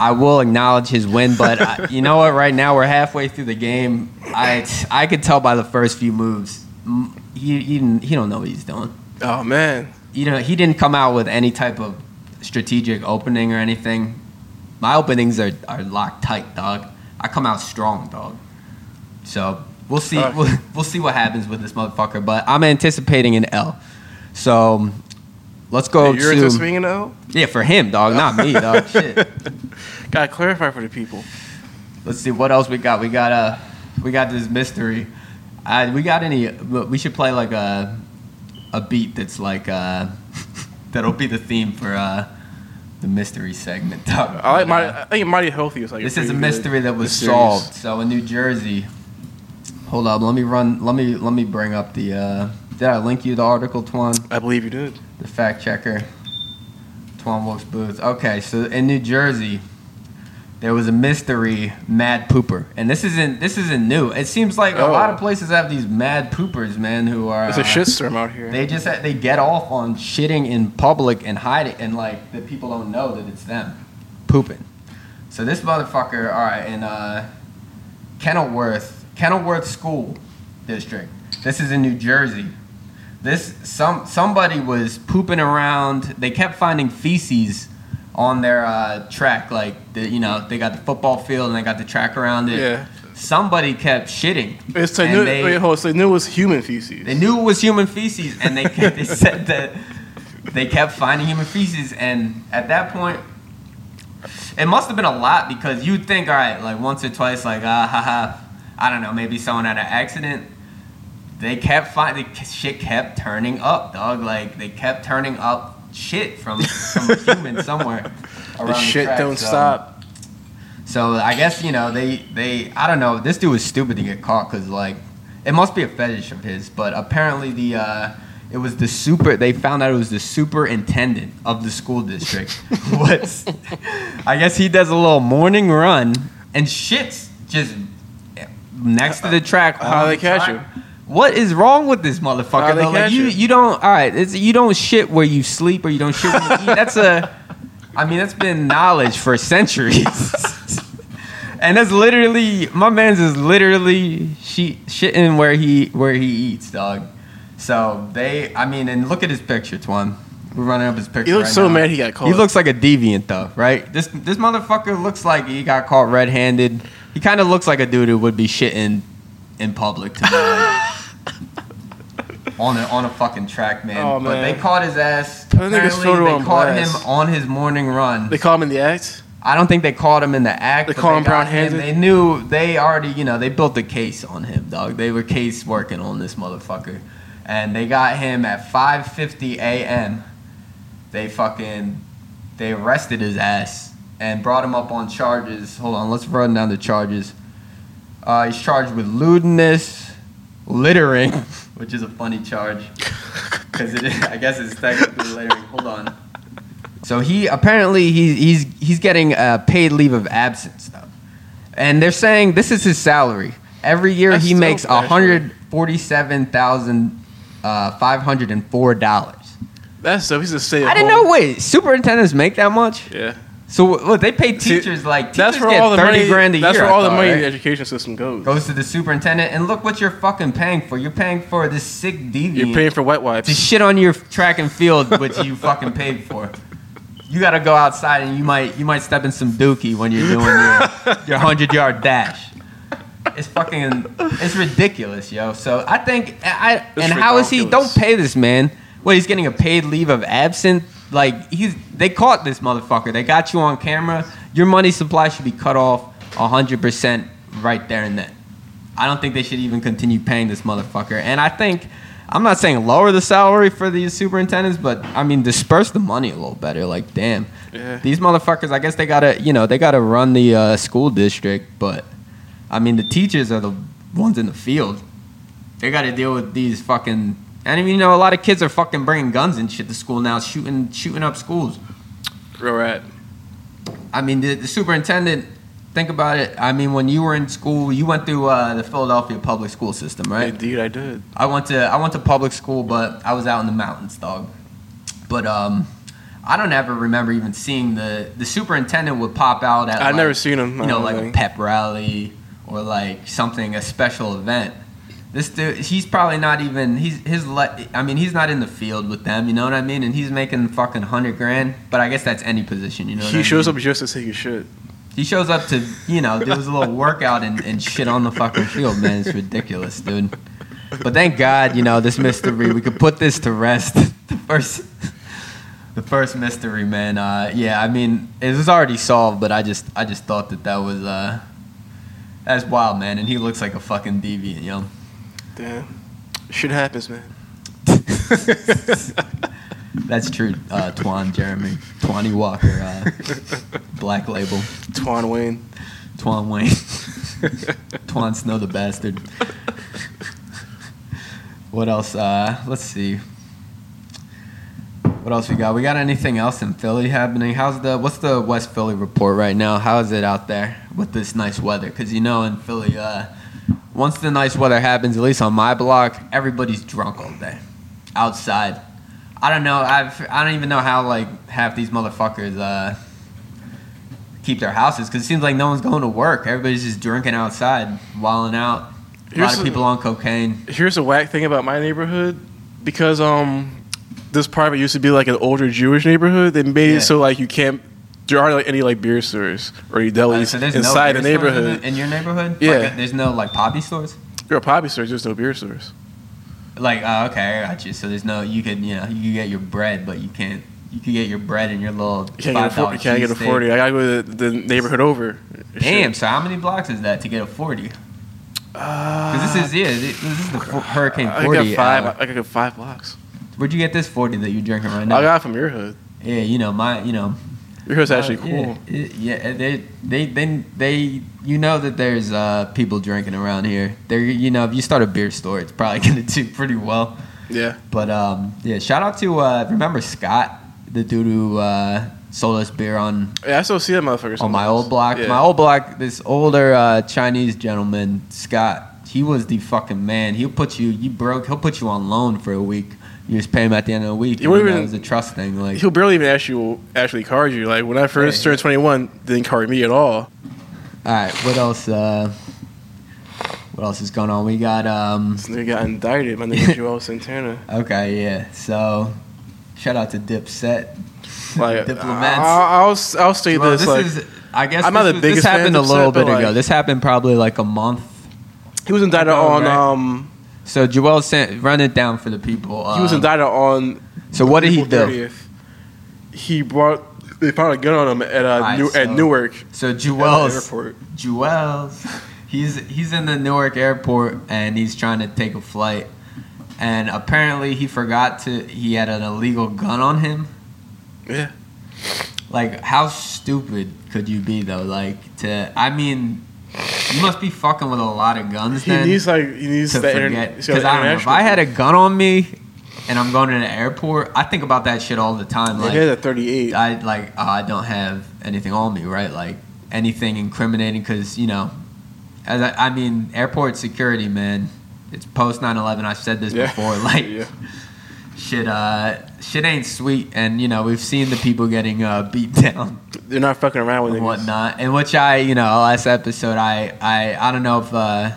I will acknowledge his win. But I, you know what? Right now we're halfway through the game. I I could tell by the first few moves. He he, he don't know what he's doing Oh man. you know, he didn't come out with any type of strategic opening or anything. My openings are, are locked tight, dog. I come out strong, dog. So we'll see. Uh. We'll, we'll see what happens with this motherfucker. But I'm anticipating an L. So let's go you're to into swinging though. yeah for him, dog, not me, dog. Shit. Gotta clarify for the people. Let's see what else we got. We got uh, we got this mystery. We got any? We should play like a a beat that's like uh, that'll be the theme for uh, the mystery segment. Dog. I like my. I think Mighty Healthy is like. this is a good mystery that was mysteries. solved. So in New Jersey, hold up. Let me run. Let me let me bring up the. Uh, did I link you the article, Twan? I believe you did. The fact checker, Twan Wilkes Booth. Okay, so in New Jersey, there was a mystery mad pooper, and this isn't this isn't new. It seems like a Oh. lot of places have these mad poopers, man, who are It's a uh, shitstorm out here. They just they get off on shitting in public and hide it, and like that people don't know that it's them pooping. So this motherfucker, all right, in uh, Kenilworth, Kenilworth School District. This is in New Jersey. This some somebody was pooping around. They kept finding feces on their uh, track, like the, you know they got the football field and they got the track around it. Yeah. Somebody kept shitting. It's they knew. they- wait, hold. So they knew it was human feces. they knew it was human feces, and they they said that they kept finding human feces, and at that point, it must have been a lot because you'd think, all right, like once or twice, like ah ha ha, I don't know, maybe someone had an accident. They kept finding shit kept turning up, dog. Like they kept turning up shit from, from human somewhere. The shit don't so- stop. So I guess you know they they I don't know. This dude was stupid to get caught because like it must be a fetish of his, but apparently the uh, it was the super. They found out it was the superintendent of the school district. What's I guess he does a little morning run and shits just next to the track. How they the catch track. What is wrong with this motherfucker? How? Like catch you, you don't. All right, it's, you don't shit where you sleep or you don't shit when you eat. That's a. I mean, that's been knowledge for centuries. and that's literally my man's is literally she shitting where he where he eats, dog. So they, I mean, and look at his picture, Twan. We're running up his picture. He looks right so now. mad he got caught. He looks like a deviant, though, right? This this motherfucker looks like he got caught red-handed. He kind of looks like a dude who would be shitting in public on a on a fucking track, man. Oh, But they caught his ass. I think it's Apparently, they caught blast. him on his morning run. They call him in the act. I don't think they caught him in the act. They caught him brown-handed? They knew they already, you know, they built a case on him, dog. They were case working on this motherfucker, and they got him at 5:50 a.m. They fucking they arrested his ass and brought him up on charges. Hold on, let's run down the charges. Uh, he's charged with lewdness, littering, which is a funny charge because I guess it's technically littering. Hold on. So he apparently he's he's he's getting a paid leave of absence though, and they're saying this is his salary. Every year That's he makes actually. hundred forty-seven thousand uh, five hundred and four dollars. That's so he's a stay. I didn't know. Wait, superintendents make that much? Yeah. So look, they pay teachers like teachers That's where get all the thirty money. grand a that's year. That's where all the thought, money in right? the education system goes. goes to the superintendent. And look what you're fucking paying for. You're paying for this sick deviant You're paying for wet to wipes. shit on your track and field, which you fucking paid for. You got to go outside and you might you might step in some dookie when you're doing your your hundred yard dash. It's fucking it's ridiculous, yo. So I think I It's and how is he? Don't pay this man. What he's getting a paid leave of absence. Like he's they caught this motherfucker. They got you on camera. Your money supply should be cut off hundred percent right there and then. I don't think they should even continue paying this motherfucker. And I think I'm not saying lower the salary for these superintendents, but I mean disperse the money a little better. Like, damn, Yeah. these motherfuckers. I guess they gotta, you know, they gotta run the uh, school district, but I mean the teachers are the ones in the field. They gotta deal with these fucking. And I mean, you know, a lot of kids are fucking bringing guns and shit to school now, shooting shooting up schools. Real rat. I mean, the, the superintendent. Think about it. I mean, when you were in school, you went through uh, the Philadelphia public school system, right? Indeed, I did. I went to I went to public school, but I was out in the mountains, dog. But um, I don't ever remember even seeing the the superintendent would pop out at. I've like, never seen him, You know, like a pep rally or like something a special event. This dude, he's probably not even he's his. Le- I mean, he's not in the field with them. You know what I mean? And he's making fucking hundred grand. But I guess that's any position. You know. what He I shows mean? up just to take his shit. He shows up to, you know, do his little workout and, and shit on the fucking field, man. It's ridiculous, dude. But thank God, you know, this mystery, we could put this to rest. the first the first mystery, man. Uh, yeah, I mean, it was already solved, but I just I just thought that that was uh that's wild, man. And he looks like a fucking deviant, yo. Damn. Shit happens, man. That's true, uh, Twan Jeremy. Twani Walker, uh, Black Label. Twan Wayne. Twan Wayne. Twan Snow the bastard. What else? Uh, let's see. What else we got? We got anything else in Philly happening? How's the what's the West Philly report right now? How is it out there with this nice weather? Because you know in Philly, uh, once the nice weather happens, at least on my block, everybody's drunk all day, outside. I don't know. I've I don't even know how like half these motherfuckers uh, keep their houses because it seems like no one's going to work. Everybody's just drinking outside, wilding out. A Here's lot of the- people on cocaine. Here's a whack thing about my neighborhood, because um, this part of it used to be like an older Jewish neighborhood. They made Yeah. it so like you can't. There aren't like any like beer stores or any delis Uh, so inside no the neighborhood. in, the- in your neighborhood. Yeah. Like, uh, there's no like poppy stores. There are poppy stores, just no beer stores. Like uh, okay, I got you. So there's no you can you know you can get your bread, but you can't you can get your bread and your little You can't get a, five four, dollar you can't get a forty. I gotta go to the, the neighborhood over. Damn. Shit. So how many blocks is that to get a forty? Uh, Because this is yeah, this is the Hurricane I Forty. got five. uh, I got five blocks. Where'd you get this forty that you're drinking right now? I got it from your hood. yeah, you know my, you know. Your actually uh, cool. Yeah, yeah, they, they, they, they, you know that there's uh, people drinking around here. There, you know, if you start a beer store, it's probably gonna do pretty well. Yeah. But um, yeah, shout out to uh, remember Scott, the dude who uh, sold us beer on Yeah, I still see that motherfucker. on my old block. Yeah. My old block, this older uh, Chinese gentleman, Scott, he was the fucking man. He'll put you, you broke, he'll put you on loan for a week. You just pay him at the end of the week. You You wouldn't even- it was a trust thing. Like, He'll barely even actually actually card you. Like when I first Yeah. turned 21, didn't card me at all. all right, what else? Uh, what else is going on? We got um, This nigga got indicted. My nigga Juelz Santana. okay, yeah. So, shout out to Dipset. Like Diplomats. I'll, I'll I'll Well, this. this like is, I guess I'm this, not the biggest this happened a little bit ago. like- This happened probably like a month. he was indicted ago, on right? um So Joel sent run it down for the people. he was Um, indicted on So what did he April do? 30th. He brought they found a gun on him at uh, Alright, New, so- at Newark So the Juelz airport. Juelz he's he's in the Newark airport and he's trying to take a flight. And apparently he forgot to he had an illegal gun on him. Yeah, Like how stupid could you be though? Like to I mean you must be fucking with a lot of guns he then needs like he needs to that forget. internet. Because I don't know, if I had a gun on me and I'm going to the airport, I think about that shit all the time. like, Like had a 38. I like oh, I don't have anything on me, right? Like anything incriminating, because you know, as I, I mean, airport security, man. It's post 9/11. I've said this Yeah. before. Like yeah. Shit, uh, shit ain't sweet, and you know we've seen the people getting uh, beat down They're not fucking around with and whatnot. And which I, you know, last episode, I, I, I don't know if, uh,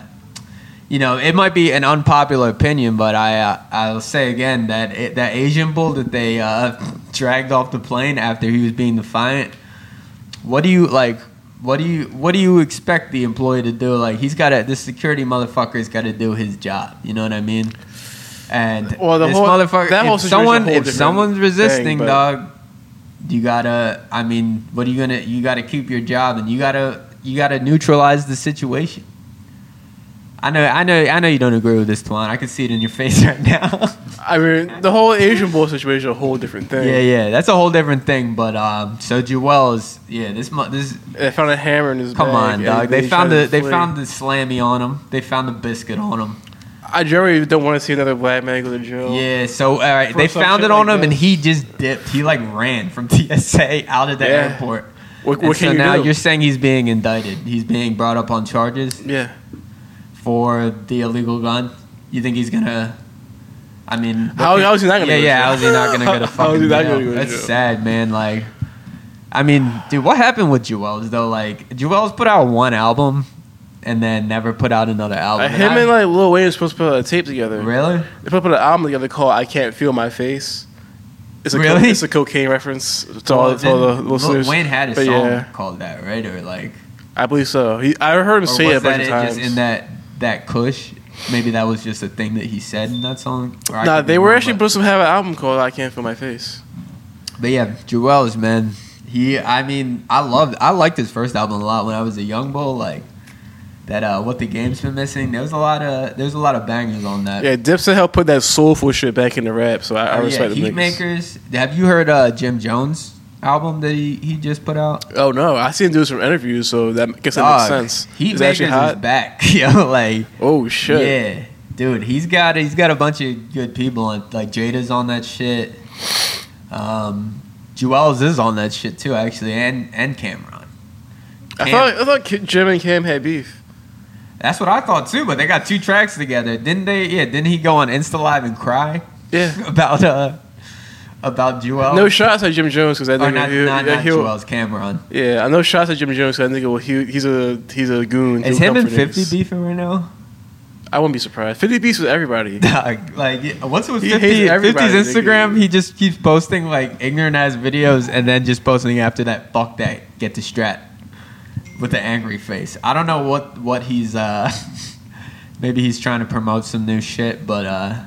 you know, it might be an unpopular opinion, but I, uh, I'll say again that it, that Asian bull that they uh, dragged off the plane after he was being defiant. What do you like? What do you what do you expect the employee to do? Like he's got to this security motherfucker's got to do his job. You know what I mean? And Well, the this whole- motherfucker, that whole if someone if someone's resisting, thing, dog, you gotta i mean what are you gonna you gotta keep your job and you gotta you gotta neutralize the situation i know i know i know you don't agree with this Twan. i can see it in your face right now I mean, the whole Asian bull situation is a whole different thing. yeah yeah that's a whole different thing but um so Juelz yeah this this They found a hammer in his come bag. on dog they found the they flee. found the slammy on him they found the biscuit on him I generally don't want to see another black man go to jail. yeah so all right For they some found shit it on like him and he just dipped he like ran from tsa out of the Yeah. airport What, And what so can you now do? you're saying he's being indicted. He's being brought up on charges yeah. for the illegal gun. You think he's gonna? I mean, How- how is he not gonna Yeah, go to yeah. jail? How is he not gonna go to How fucking is he not jail? gonna go to That's jail? sad, man. Like, I mean, dude, what happened with Juelz though? Like, Juelz put out one album and then never put out another album. Uh, him I- and like Lil Wayne are supposed to put a tape together. really? They're supposed to put an album together called "I Can't Feel My Face." It's a Really? co- it's a cocaine reference to all, to all the listeners. Wayne had a But song yeah. called that, right? Or like, I believe so. He, I heard him say it a bunch that of times. just in that that Kush? Maybe that was just a thing that he said in that song. Nah, they were actually supposed to have an album called "I Can't Feel My Face." But yeah, Juelz man. He, I mean, I loved, I liked his first album a lot when I was a young bull. Like that, uh, what the game's been missing. There was a lot of, there was a lot of bangers on that. Yeah, Dipset helped put that soulful shit back in the rap, so I, I Oh, yeah, respect the niggas. Heatmakerz. Have you heard uh, Jim Jones album that he, he just put out? Oh no, I seen do some interviews, so that I guess that Dog, makes sense. Is Heatmakerz actually is hot? back. Yo, like Oh shit! yeah, dude. He's got he's got a bunch of good people and like Jada's on that shit. Um, Juelz is on that shit too, actually, and and Cam'ron. I thought I thought Jim and Cam had beef. That's what I thought too, but they got two tracks together. Didn't they? Yeah, didn't he go on Insta Live and cry Yeah. about uh about Jewel? No shots at Jim Jones because I think not, he'll, not, yeah, not he'll- Juelz Cam'ron. yeah, I know shots at Jim Jones. 'cause I think well, he, he's a he's a goon. Is him and Fifty beefing right now? I wouldn't be surprised. Fifty beefs with everybody. Like once it was He 50, hates everybody, 50's nigga. Instagram? He just keeps posting like ignorant ass videos and then just posting after that. Fuck that, get the strat with the angry face. I don't know what what he's. uh Maybe he's trying to promote some new shit, but uh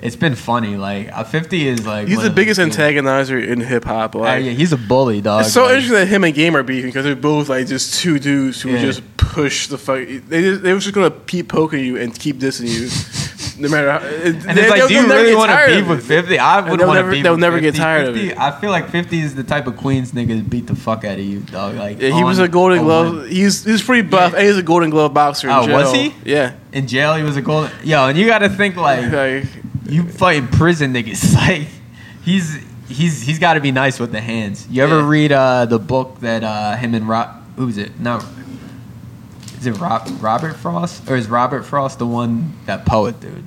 it's been funny. Like uh, 50 is like He's the biggest antagonizer in hip hop. Uh, Like, yeah, he's a bully, dog. it's so Like, interesting that him and Game are beefing because they're both like just two dudes who Yeah. just push the fuck. They just, they were just gonna keep poking you and keep dissing you. no matter how. And it's like, do you really want to beef with 50? I would they'll want to beef they'll with never get 50. tired of 50 it. I feel like 50 is the type of Queens nigga to beat the fuck out of you, dog. Like Yeah, he was a Golden Glove. He's he's pretty buff. Yeah. And he's a Golden Glove boxer. in Oh, was he? Yeah. In jail, he was a golden. Yo, and you got to think like Like, you fighting prison niggas. Like he's he's he's got to be nice with the hands. You ever Yeah. read uh, the book that uh, him and Rob? Who's it? No. Is it Rob, Robert Frost or is Robert Frost the one that poet dude?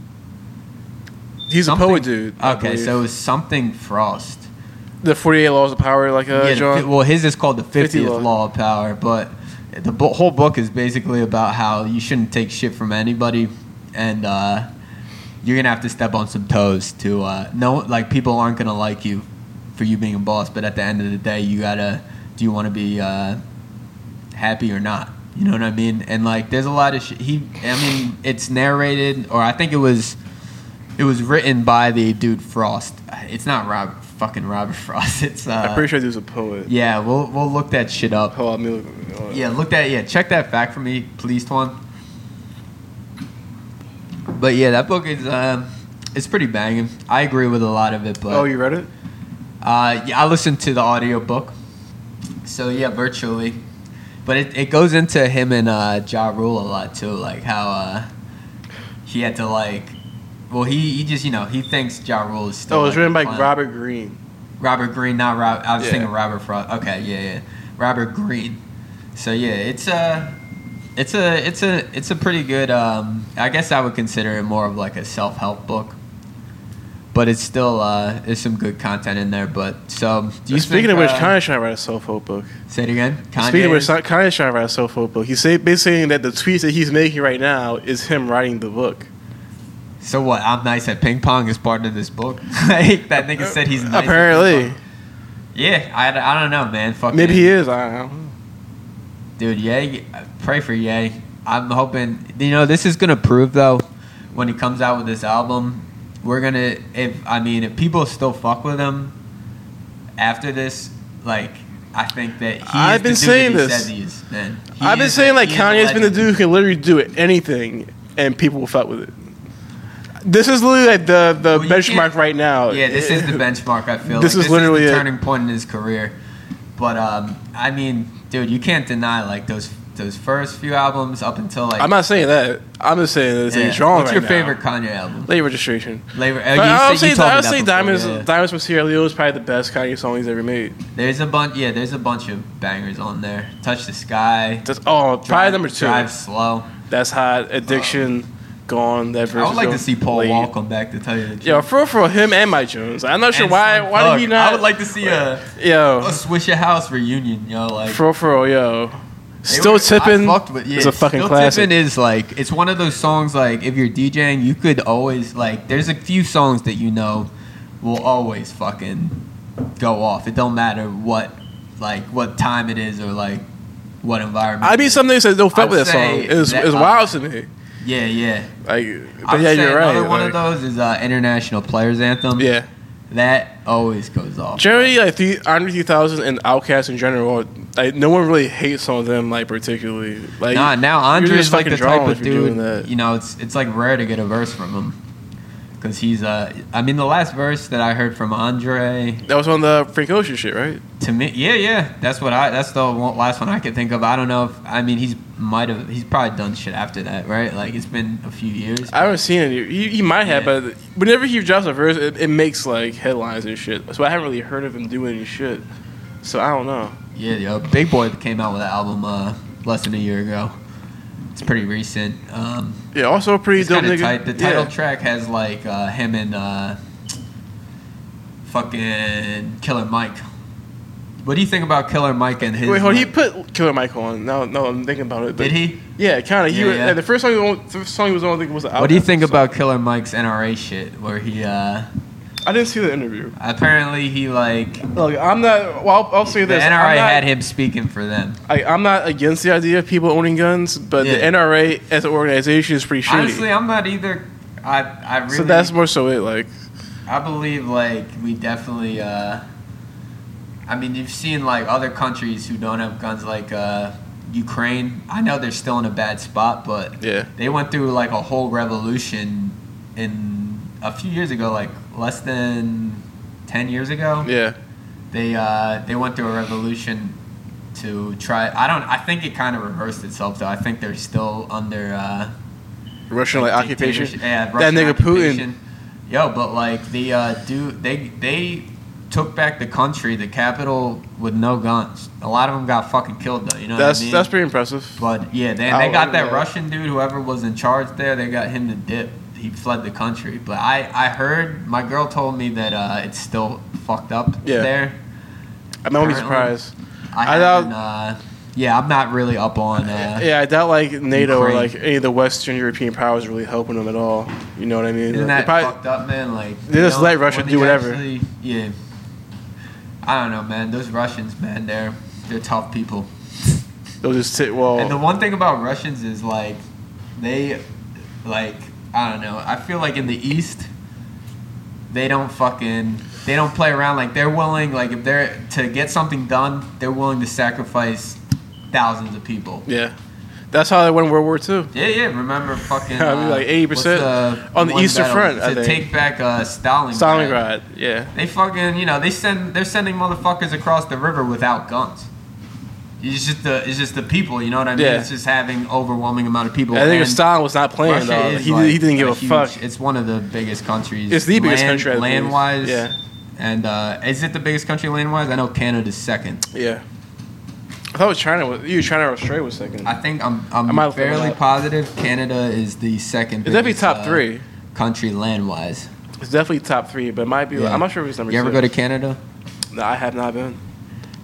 he's a poet dude. I Okay, believe. so it was something Frost. the 48 laws of power, like uh, yeah, the well, his is called the 50th law. law. of power, but the bo- whole book is basically about how you shouldn't take shit from anybody, and uh, you're gonna have to step on some toes to uh, no, like people aren't gonna like you for you being a boss, but at the end of the day, you gotta do you want to be uh, happy or not? You know what I mean? And like, there's a lot of shit. He, I mean, it's narrated, or I think it was, it was written by the dude Frost. It's not Robert, fucking Robert Frost. It's uh, I'm pretty sure he was a poet. yeah, we'll we'll look that shit up. Oh, I mean, uh, Yeah, look that. Yeah, check that fact for me, please, Twan. But yeah, that book is um, it's pretty banging. I agree with a lot of it, but Oh, you read it? uh, yeah, I listened to the audio book. So yeah, virtually, but it, it goes into him and uh, Ja Rule a lot too, like how uh, he had to like, well, he, he just you know he thinks Ja Rule is still. Oh, it was like, written by clown. Robert Greene. Robert Greene, not Rob. I was Yeah. thinking Robert Frost. Okay, yeah, yeah, Robert Greene. So yeah, it's a, it's a, it's a, it's a pretty good. Um, I guess I would consider it more of like a self help book, but it's still uh, there's some good content in there. But so, do you Speaking think, of which, uh, trying to write a self-help book. say it again. Kanye Speaking of which, Kanye's trying to write a self-help book. He's say, basically saying that the tweets that he's making right now is him writing the book. so what? I'm nice at ping pong is part of this book. like that nigga said he's nice Apparently. Yeah, I, I don't know, man. Fucking, maybe he is. I don't know. Dude, Ye, pray for Ye. I'm hoping, you know, this is gonna prove though, when he comes out with this album, we're gonna, if I mean, if people still fuck with him after this, like, I think that he I've is been saying he this. is, I've been is saying like is Kanye's been the dude who can literally do it, anything, and people will fuck with it. This is literally like the the Well, benchmark right now. Yeah, this is the benchmark. I feel This like. is literally the turning point in his career. But um, I mean, dude, you can't deny like those those first few albums up until like. I'm not saying that. I'm just saying that it's yeah. like strong What's right your now. favorite Kanye album? Late registration. Labor. Uh, you I'll said- you say, I'll that say Diamonds, yeah. Diamonds from Sierra Leone is probably the best Kanye song he's ever made. There's a bunch. Yeah, there's a bunch of bangers on there. Touch the sky. That's oh, probably Drive- number two. Drive slow. That's hot. Addiction, gone. That. I would like to see Paul Late. Wall come back to tell you the truth. Yo, for for him and Mike Jones. I'm not sure And why. Why did he not? I would like to see a, Yo, a Swishahouse reunion. Yo, like for for yo. Still were- tipping with, yeah, is a fucking Still classic. Tippin' is like it's one of those songs like if you're DJing, you could always like. There's a few songs that you know will always fucking go off. It don't matter what like what time it is or like what environment. I mean, some niggas that don't fuck with that song. It's, that- it's uh, wild to me. Yeah, yeah. Like, I but would yeah, you're right. Another one of those is uh, International Players Anthem. Yeah. That always goes off. Generally, like the Andre 3000 and Outkast in general, like no one really hates on them like particularly. Like Nah, now you're Andre is like the type of if you're doing dude. You know, it's it's like rare to get a verse from him because he's uh. I mean, the last verse that I heard from Andre That was on the Frank Ocean shit, right? to me, yeah, yeah, that's what I. That's the last one I could think of. I don't know if I mean he's might have he's probably done shit after that, right? Like it's been a few years. I haven't seen it. He, he might have, Yeah. but whenever he drops a verse, it, it makes like headlines and shit. So I haven't really heard of him doing any shit. So I don't know. Yeah, yo, Big Boi came out with an album uh, less than a year ago. It's pretty recent. Um, Yeah, also pretty dope nigga. tight. The title yeah. track has like uh, him and uh, fucking Killer Mike. What do you think about Killer Mike and his? Wait, hold. on, He put Killer Mike on. No, no, I'm thinking about it. did he? Yeah, kind of. He Yeah, was- yeah. like, the first song, he was on, the first song he was on, I think was the. What do you think song. about Killer Mike's NRA shit, where he uh, I didn't see the interview. apparently he like Look, I'm not. Well, I'll, I'll say this. the. NRA not, had him speaking for them. I, I'm not against the idea of people owning guns, but the NRA as an organization is pretty shitty. Honestly, I'm not either. I I really. so that's more so it. Like, I believe like we definitely. Uh, I mean, you've seen like other countries who don't have guns, like uh, Ukraine. I know they're still in a bad spot, but Yeah. they went through like a whole revolution in a few years ago, like less than ten years ago, Yeah. they uh, they went through a revolution to try. I don't. I think it kind of reversed itself though. I think they're still under uh, Russian like occupation. Yeah, that Russian nigga Putin. Yo, but like the uh, do they they took back the country, the capital with no guns. A lot of them got fucking killed though. You know That's what I mean? that's pretty impressive. But yeah, they, they got that. Russian dude, whoever was in charge there, they got him to dip. He fled the country. But I, I heard, my girl told me that uh, it's still fucked up Yeah. there. I might be Apparently. surprised. I, I haven't, uh, yeah, I'm not really up on. Uh, Yeah, I doubt like NATO or like any of the Western European powers really helping them at all. You know what I mean? Isn't They that probably- fucked up, man? Like They just you let Russia do whatever. actually- yeah. I don't know, man. Those Russians, man, they're they're tough people. they'll just sit. Well, And the one thing about Russians is like they like I don't know. I feel like in the East they don't fucking they don't play around like they're willing like if they're to get something done, they're willing to sacrifice thousands of people. yeah, that's how they won World War II. Yeah, yeah. Remember fucking I mean, uh, like 80% on the Eastern? Front, I to take back uh, Stalingrad. Stalingrad. Yeah, They fucking, you know, they send they're sending motherfuckers across the river without guns. It's just the it's just the people, you know what I mean? Yeah. It's just having overwhelming amount of people. I think Stalin was not playing. Russia is He, like he didn't give a, huge- fuck. It's one of the biggest countries. It's the biggest land, country, land wise. Yeah. And uh, is it the biggest country land wise? I know Canada's second. Yeah, I thought it was China. Was, you China or Australia was second. I think I'm I'm fairly positive Canada is the second. It's definitely biggest, top uh, three. country land wise. It's definitely top three, but it might be. Yeah. I'm not sure if it's number. You ever six. go to Canada? No, I have not been.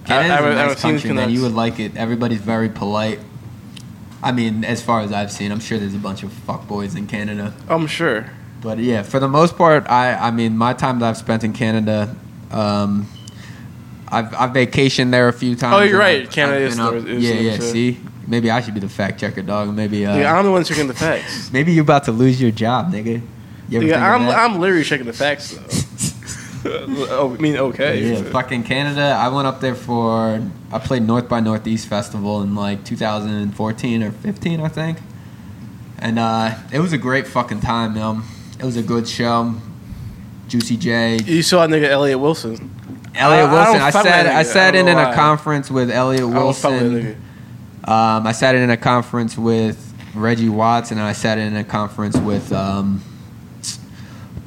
I- Canada's I a I nice haven't country, man. You would like it. Everybody's very polite. I mean, as far as I've seen, I'm sure there's a bunch of fuckboys in Canada. I'm sure. But yeah, for the most part, I I mean, my time that I've spent in Canada, um, I've I've vacationed there a few times. Oh, you're right. I've- Canada I've is up- the- is yeah, yeah. so- See, maybe I should be the fact checker, dog. Maybe uh, Dude, I'm the one checking the facts. maybe you're about to lose your job, nigga. You Dude, I'm? I'm literally checking the facts though. oh, I mean, okay. Yeah, fucking Canada. I went up there for I played North by Northeast Festival in like 2014 or 15, I think. And uh, it was a great fucking time, man. It was a good show. Juicy J, You saw that nigga Elliott Wilson. Elliot I- I Wilson. I, sat I sat I in in a conference with Elliot I don't fuck with that Wilson. nigga. Um, I sat in a conference with Reggie Watts, and I sat in a conference with um,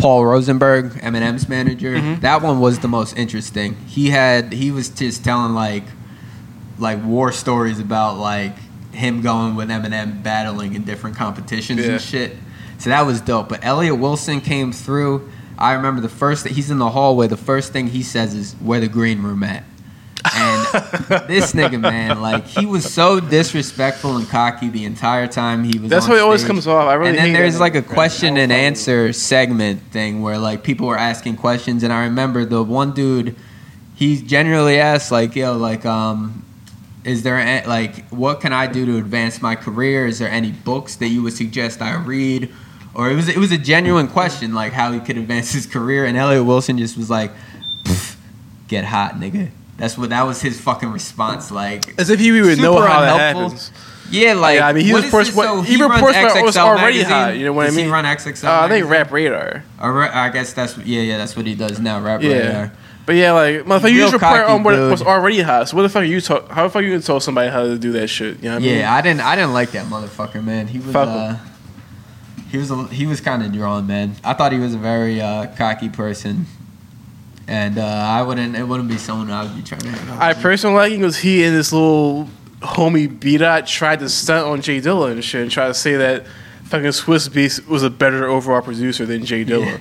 Paul Rosenberg, Eminem's manager. Mm-hmm. That one was the most interesting. He had he was just telling like like war stories about like him going with Eminem battling in different competitions Yeah. and shit. So that was dope. But Elliott Wilson came through. I remember the first he's in the hallway. The first thing he says is, "Where the green room at?" And this nigga, man, like he was so disrespectful and cocky the entire time he was. That's how he always comes off. I really and then there's like a question and don't fuck with answer segment thing where like people were asking questions, and I remember the one dude, he generally asked like, "Yo, like, um, is there a, like what can I do to advance my career? Is there any books that you would suggest I read?" Or it was it was a genuine question like how he could advance his career, and Elliott Wilson just was like, "Get hot, nigga." That's what that was his fucking response. Like As if he would know how that happens. Yeah, like Yeah, I mean, he what was this? what- So he runs reports what was XXL already magazine? hot, you know what I Does mean? He run XXL. Uh, I think? Rap Radar. Or I guess that's yeah, yeah. That's what he does now. Rap Yeah. radar. But yeah, like motherfucker, you just report on what was already hot. So what the fuck are you talk? How the fuck you gonna tell somebody how to do that shit? You know what I mean? Yeah, I didn't. I didn't like that motherfucker, man. He was. Uh, he was. A, he was kind of drawn, man. I thought he was a very uh, cocky person, and uh, I wouldn't. It wouldn't be someone I would be trying to. hang out I with. personally like him because he and this little homie B Dot tried to stunt on J Dilla and shit and try to say that fucking Swizz Beatz was a better overall producer than J Dilla. Yeah.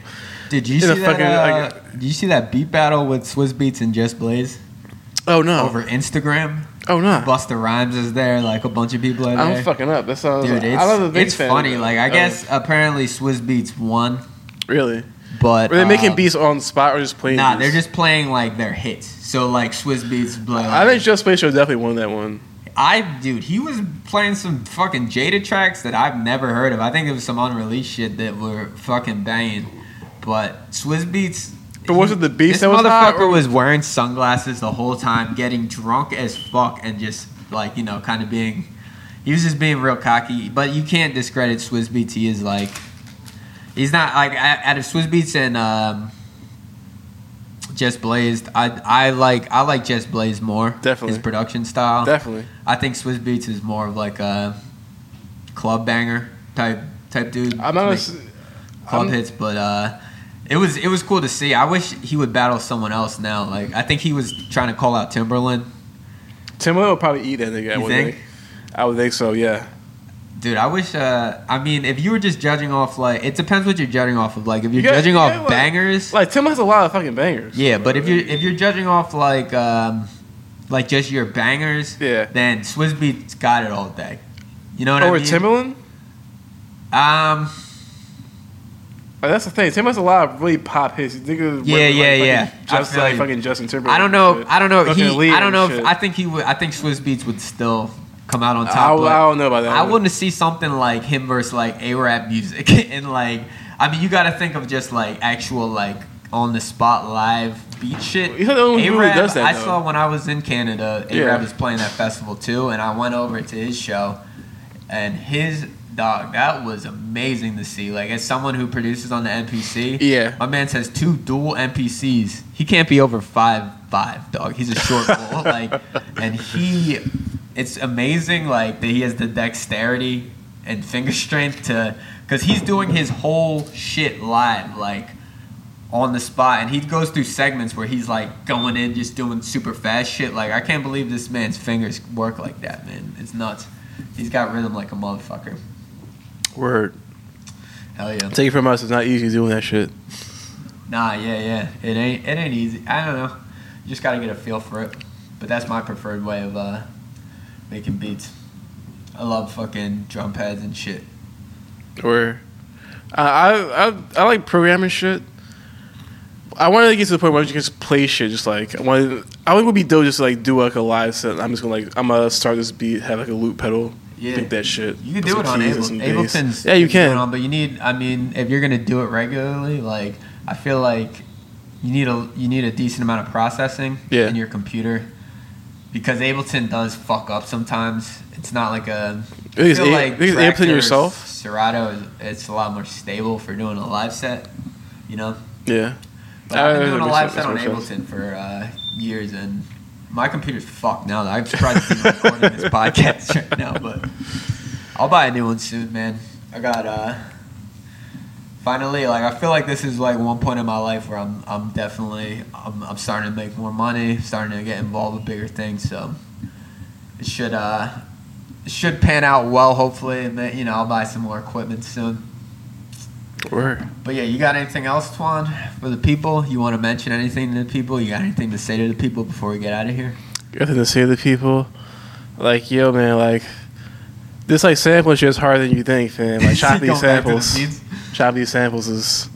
Did you In see that? fucking- uh, did you see that beat battle with Swizz Beatz and Just Blaze Oh no! over Instagram? oh no! Busta Rhymes is there. Like a bunch of people are there. I'm fucking up. That sounds. Dude, like, it's, I love the it's fan. funny. Like, I Oh, guess apparently Swizz Beatz won, really. But Were they making uh, beats on the spot or just playing? Nah, beats? they're just playing like their hits. So like Swizz Beatz, play, I think Just Blaze Show definitely won that one. I dude, he was playing some fucking Jada tracks that I've never heard of. I think it was some unreleased shit that were fucking banging. But Swizz Beatz. But was it the beats This that was motherfucker or- was wearing sunglasses the whole time, getting drunk as fuck, and just like you know, kind of being. He was just being real cocky, but you can't discredit Swizz Beatz. He is like, He's not like out out of Swizz Beatz and um, Just Blazed. I I like I like Just Blazed more. Definitely. his production style. Definitely. I think Swizz Beatz is more of like a club banger type type dude. I'm not. make club I'm- hits, but uh, it was it was cool to see. I wish he would battle someone else now. Like I think he was trying to call out Timbaland. Timbaland would probably eat that nigga. I You would think? think. I would think so. Yeah. Dude, I wish. Uh, I mean, if you were just judging off like, it depends what you're judging off of. Like, if you're judging off like- bangers, Like Tim has a lot of fucking bangers. yeah. But if you're if you're judging off like um, like just your bangers, Yeah. then Swizz Beatz got it all day. You know what I over mean? Timbaland. Um, Like, that's the thing. Tim has a lot of really pop hits. Yeah, yeah, like, yeah. I Just like you. fucking Justin Timberlake. I don't know. I don't know. He. I don't know. If. I think he would. I think Swizz Beatz would still come out on top. I, I don't know about that. I want to see something like him versus like AraabMuzik and like. I mean, you got to think of just like actual like on the spot live beat shit. He's not the only who really A-Rap, does that, I saw when I was in Canada. A Yeah. rap was playing that festival too, and I went over to his show, and his dog that was amazing to see. Like as someone who produces on the MPC, Yeah. my man says two dual MPCs. He can't be over five five, dog. He's a short bull. like, and he, it's amazing. Like that he has the dexterity and finger strength to, because he's doing his whole shit live, like on the spot, and he goes through segments where he's like going in, just doing super fast shit. Like I can't believe this man's fingers work like that, man. It's nuts. He's got rhythm like a motherfucker. Word. Hell yeah. Take it from us. It's not easy doing that shit. Nah, yeah, yeah. It ain't it ain't easy. I don't know. You just gotta get a feel for it. But that's my preferred way of uh, making beats. I love fucking drum pads and shit. Or, I, I I I like programming shit. I wanted to get to the point where you can just play shit. Just like I wanted, I think it would be dope just to like do like a live set. I'm just gonna like I'm gonna start this beat, have like a loop pedal, Yeah. think that shit. You can do it on Ableton. and Able- some bass. Ableton's. Yeah, you can can. On, but you need. I mean, if you're gonna do it regularly, like I feel like you need a you need a decent amount of processing Yeah. in your computer because Ableton does fuck up sometimes. It's not like a. You think it's I feel A- like Ableton yourself? Serato is it's a lot more stable for doing a live set. You know. Yeah. But I've been Uh, doing a live set on. Ableton for uh, years, and my computer's fucked now. I'm surprised even recording this podcast right now, but I'll buy a new one soon, man. I got uh, finally like I feel like this is like one point in my life where I'm I'm definitely I'm, I'm starting to make more money, starting to get involved with bigger things. So it should uh it should pan out well, hopefully, and then, you know I'll buy some more equipment soon. Word. But yeah, you got anything else, Twan, for the people? You want to mention anything to the people? You got anything to say to the people before we get out of here? Nothing to say to the people. Like yo, man. Like this like sample shit is harder than you think, fam. Like chop these Going back to the samples. Chop these samples is.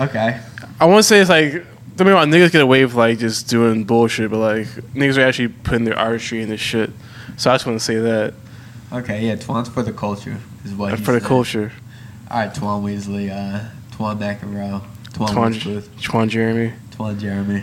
Okay. I want to say it's like don't get me wrong, niggas get away with like just doing bullshit, but like niggas are actually putting their artistry in this shit. So I just want to say that Okay, yeah, Twan's for the culture, is what for the culture. All right, Twan Weasley, uh, Twan McEnroe, Twan, Twan Twan Jeremy. Twan Jeremy.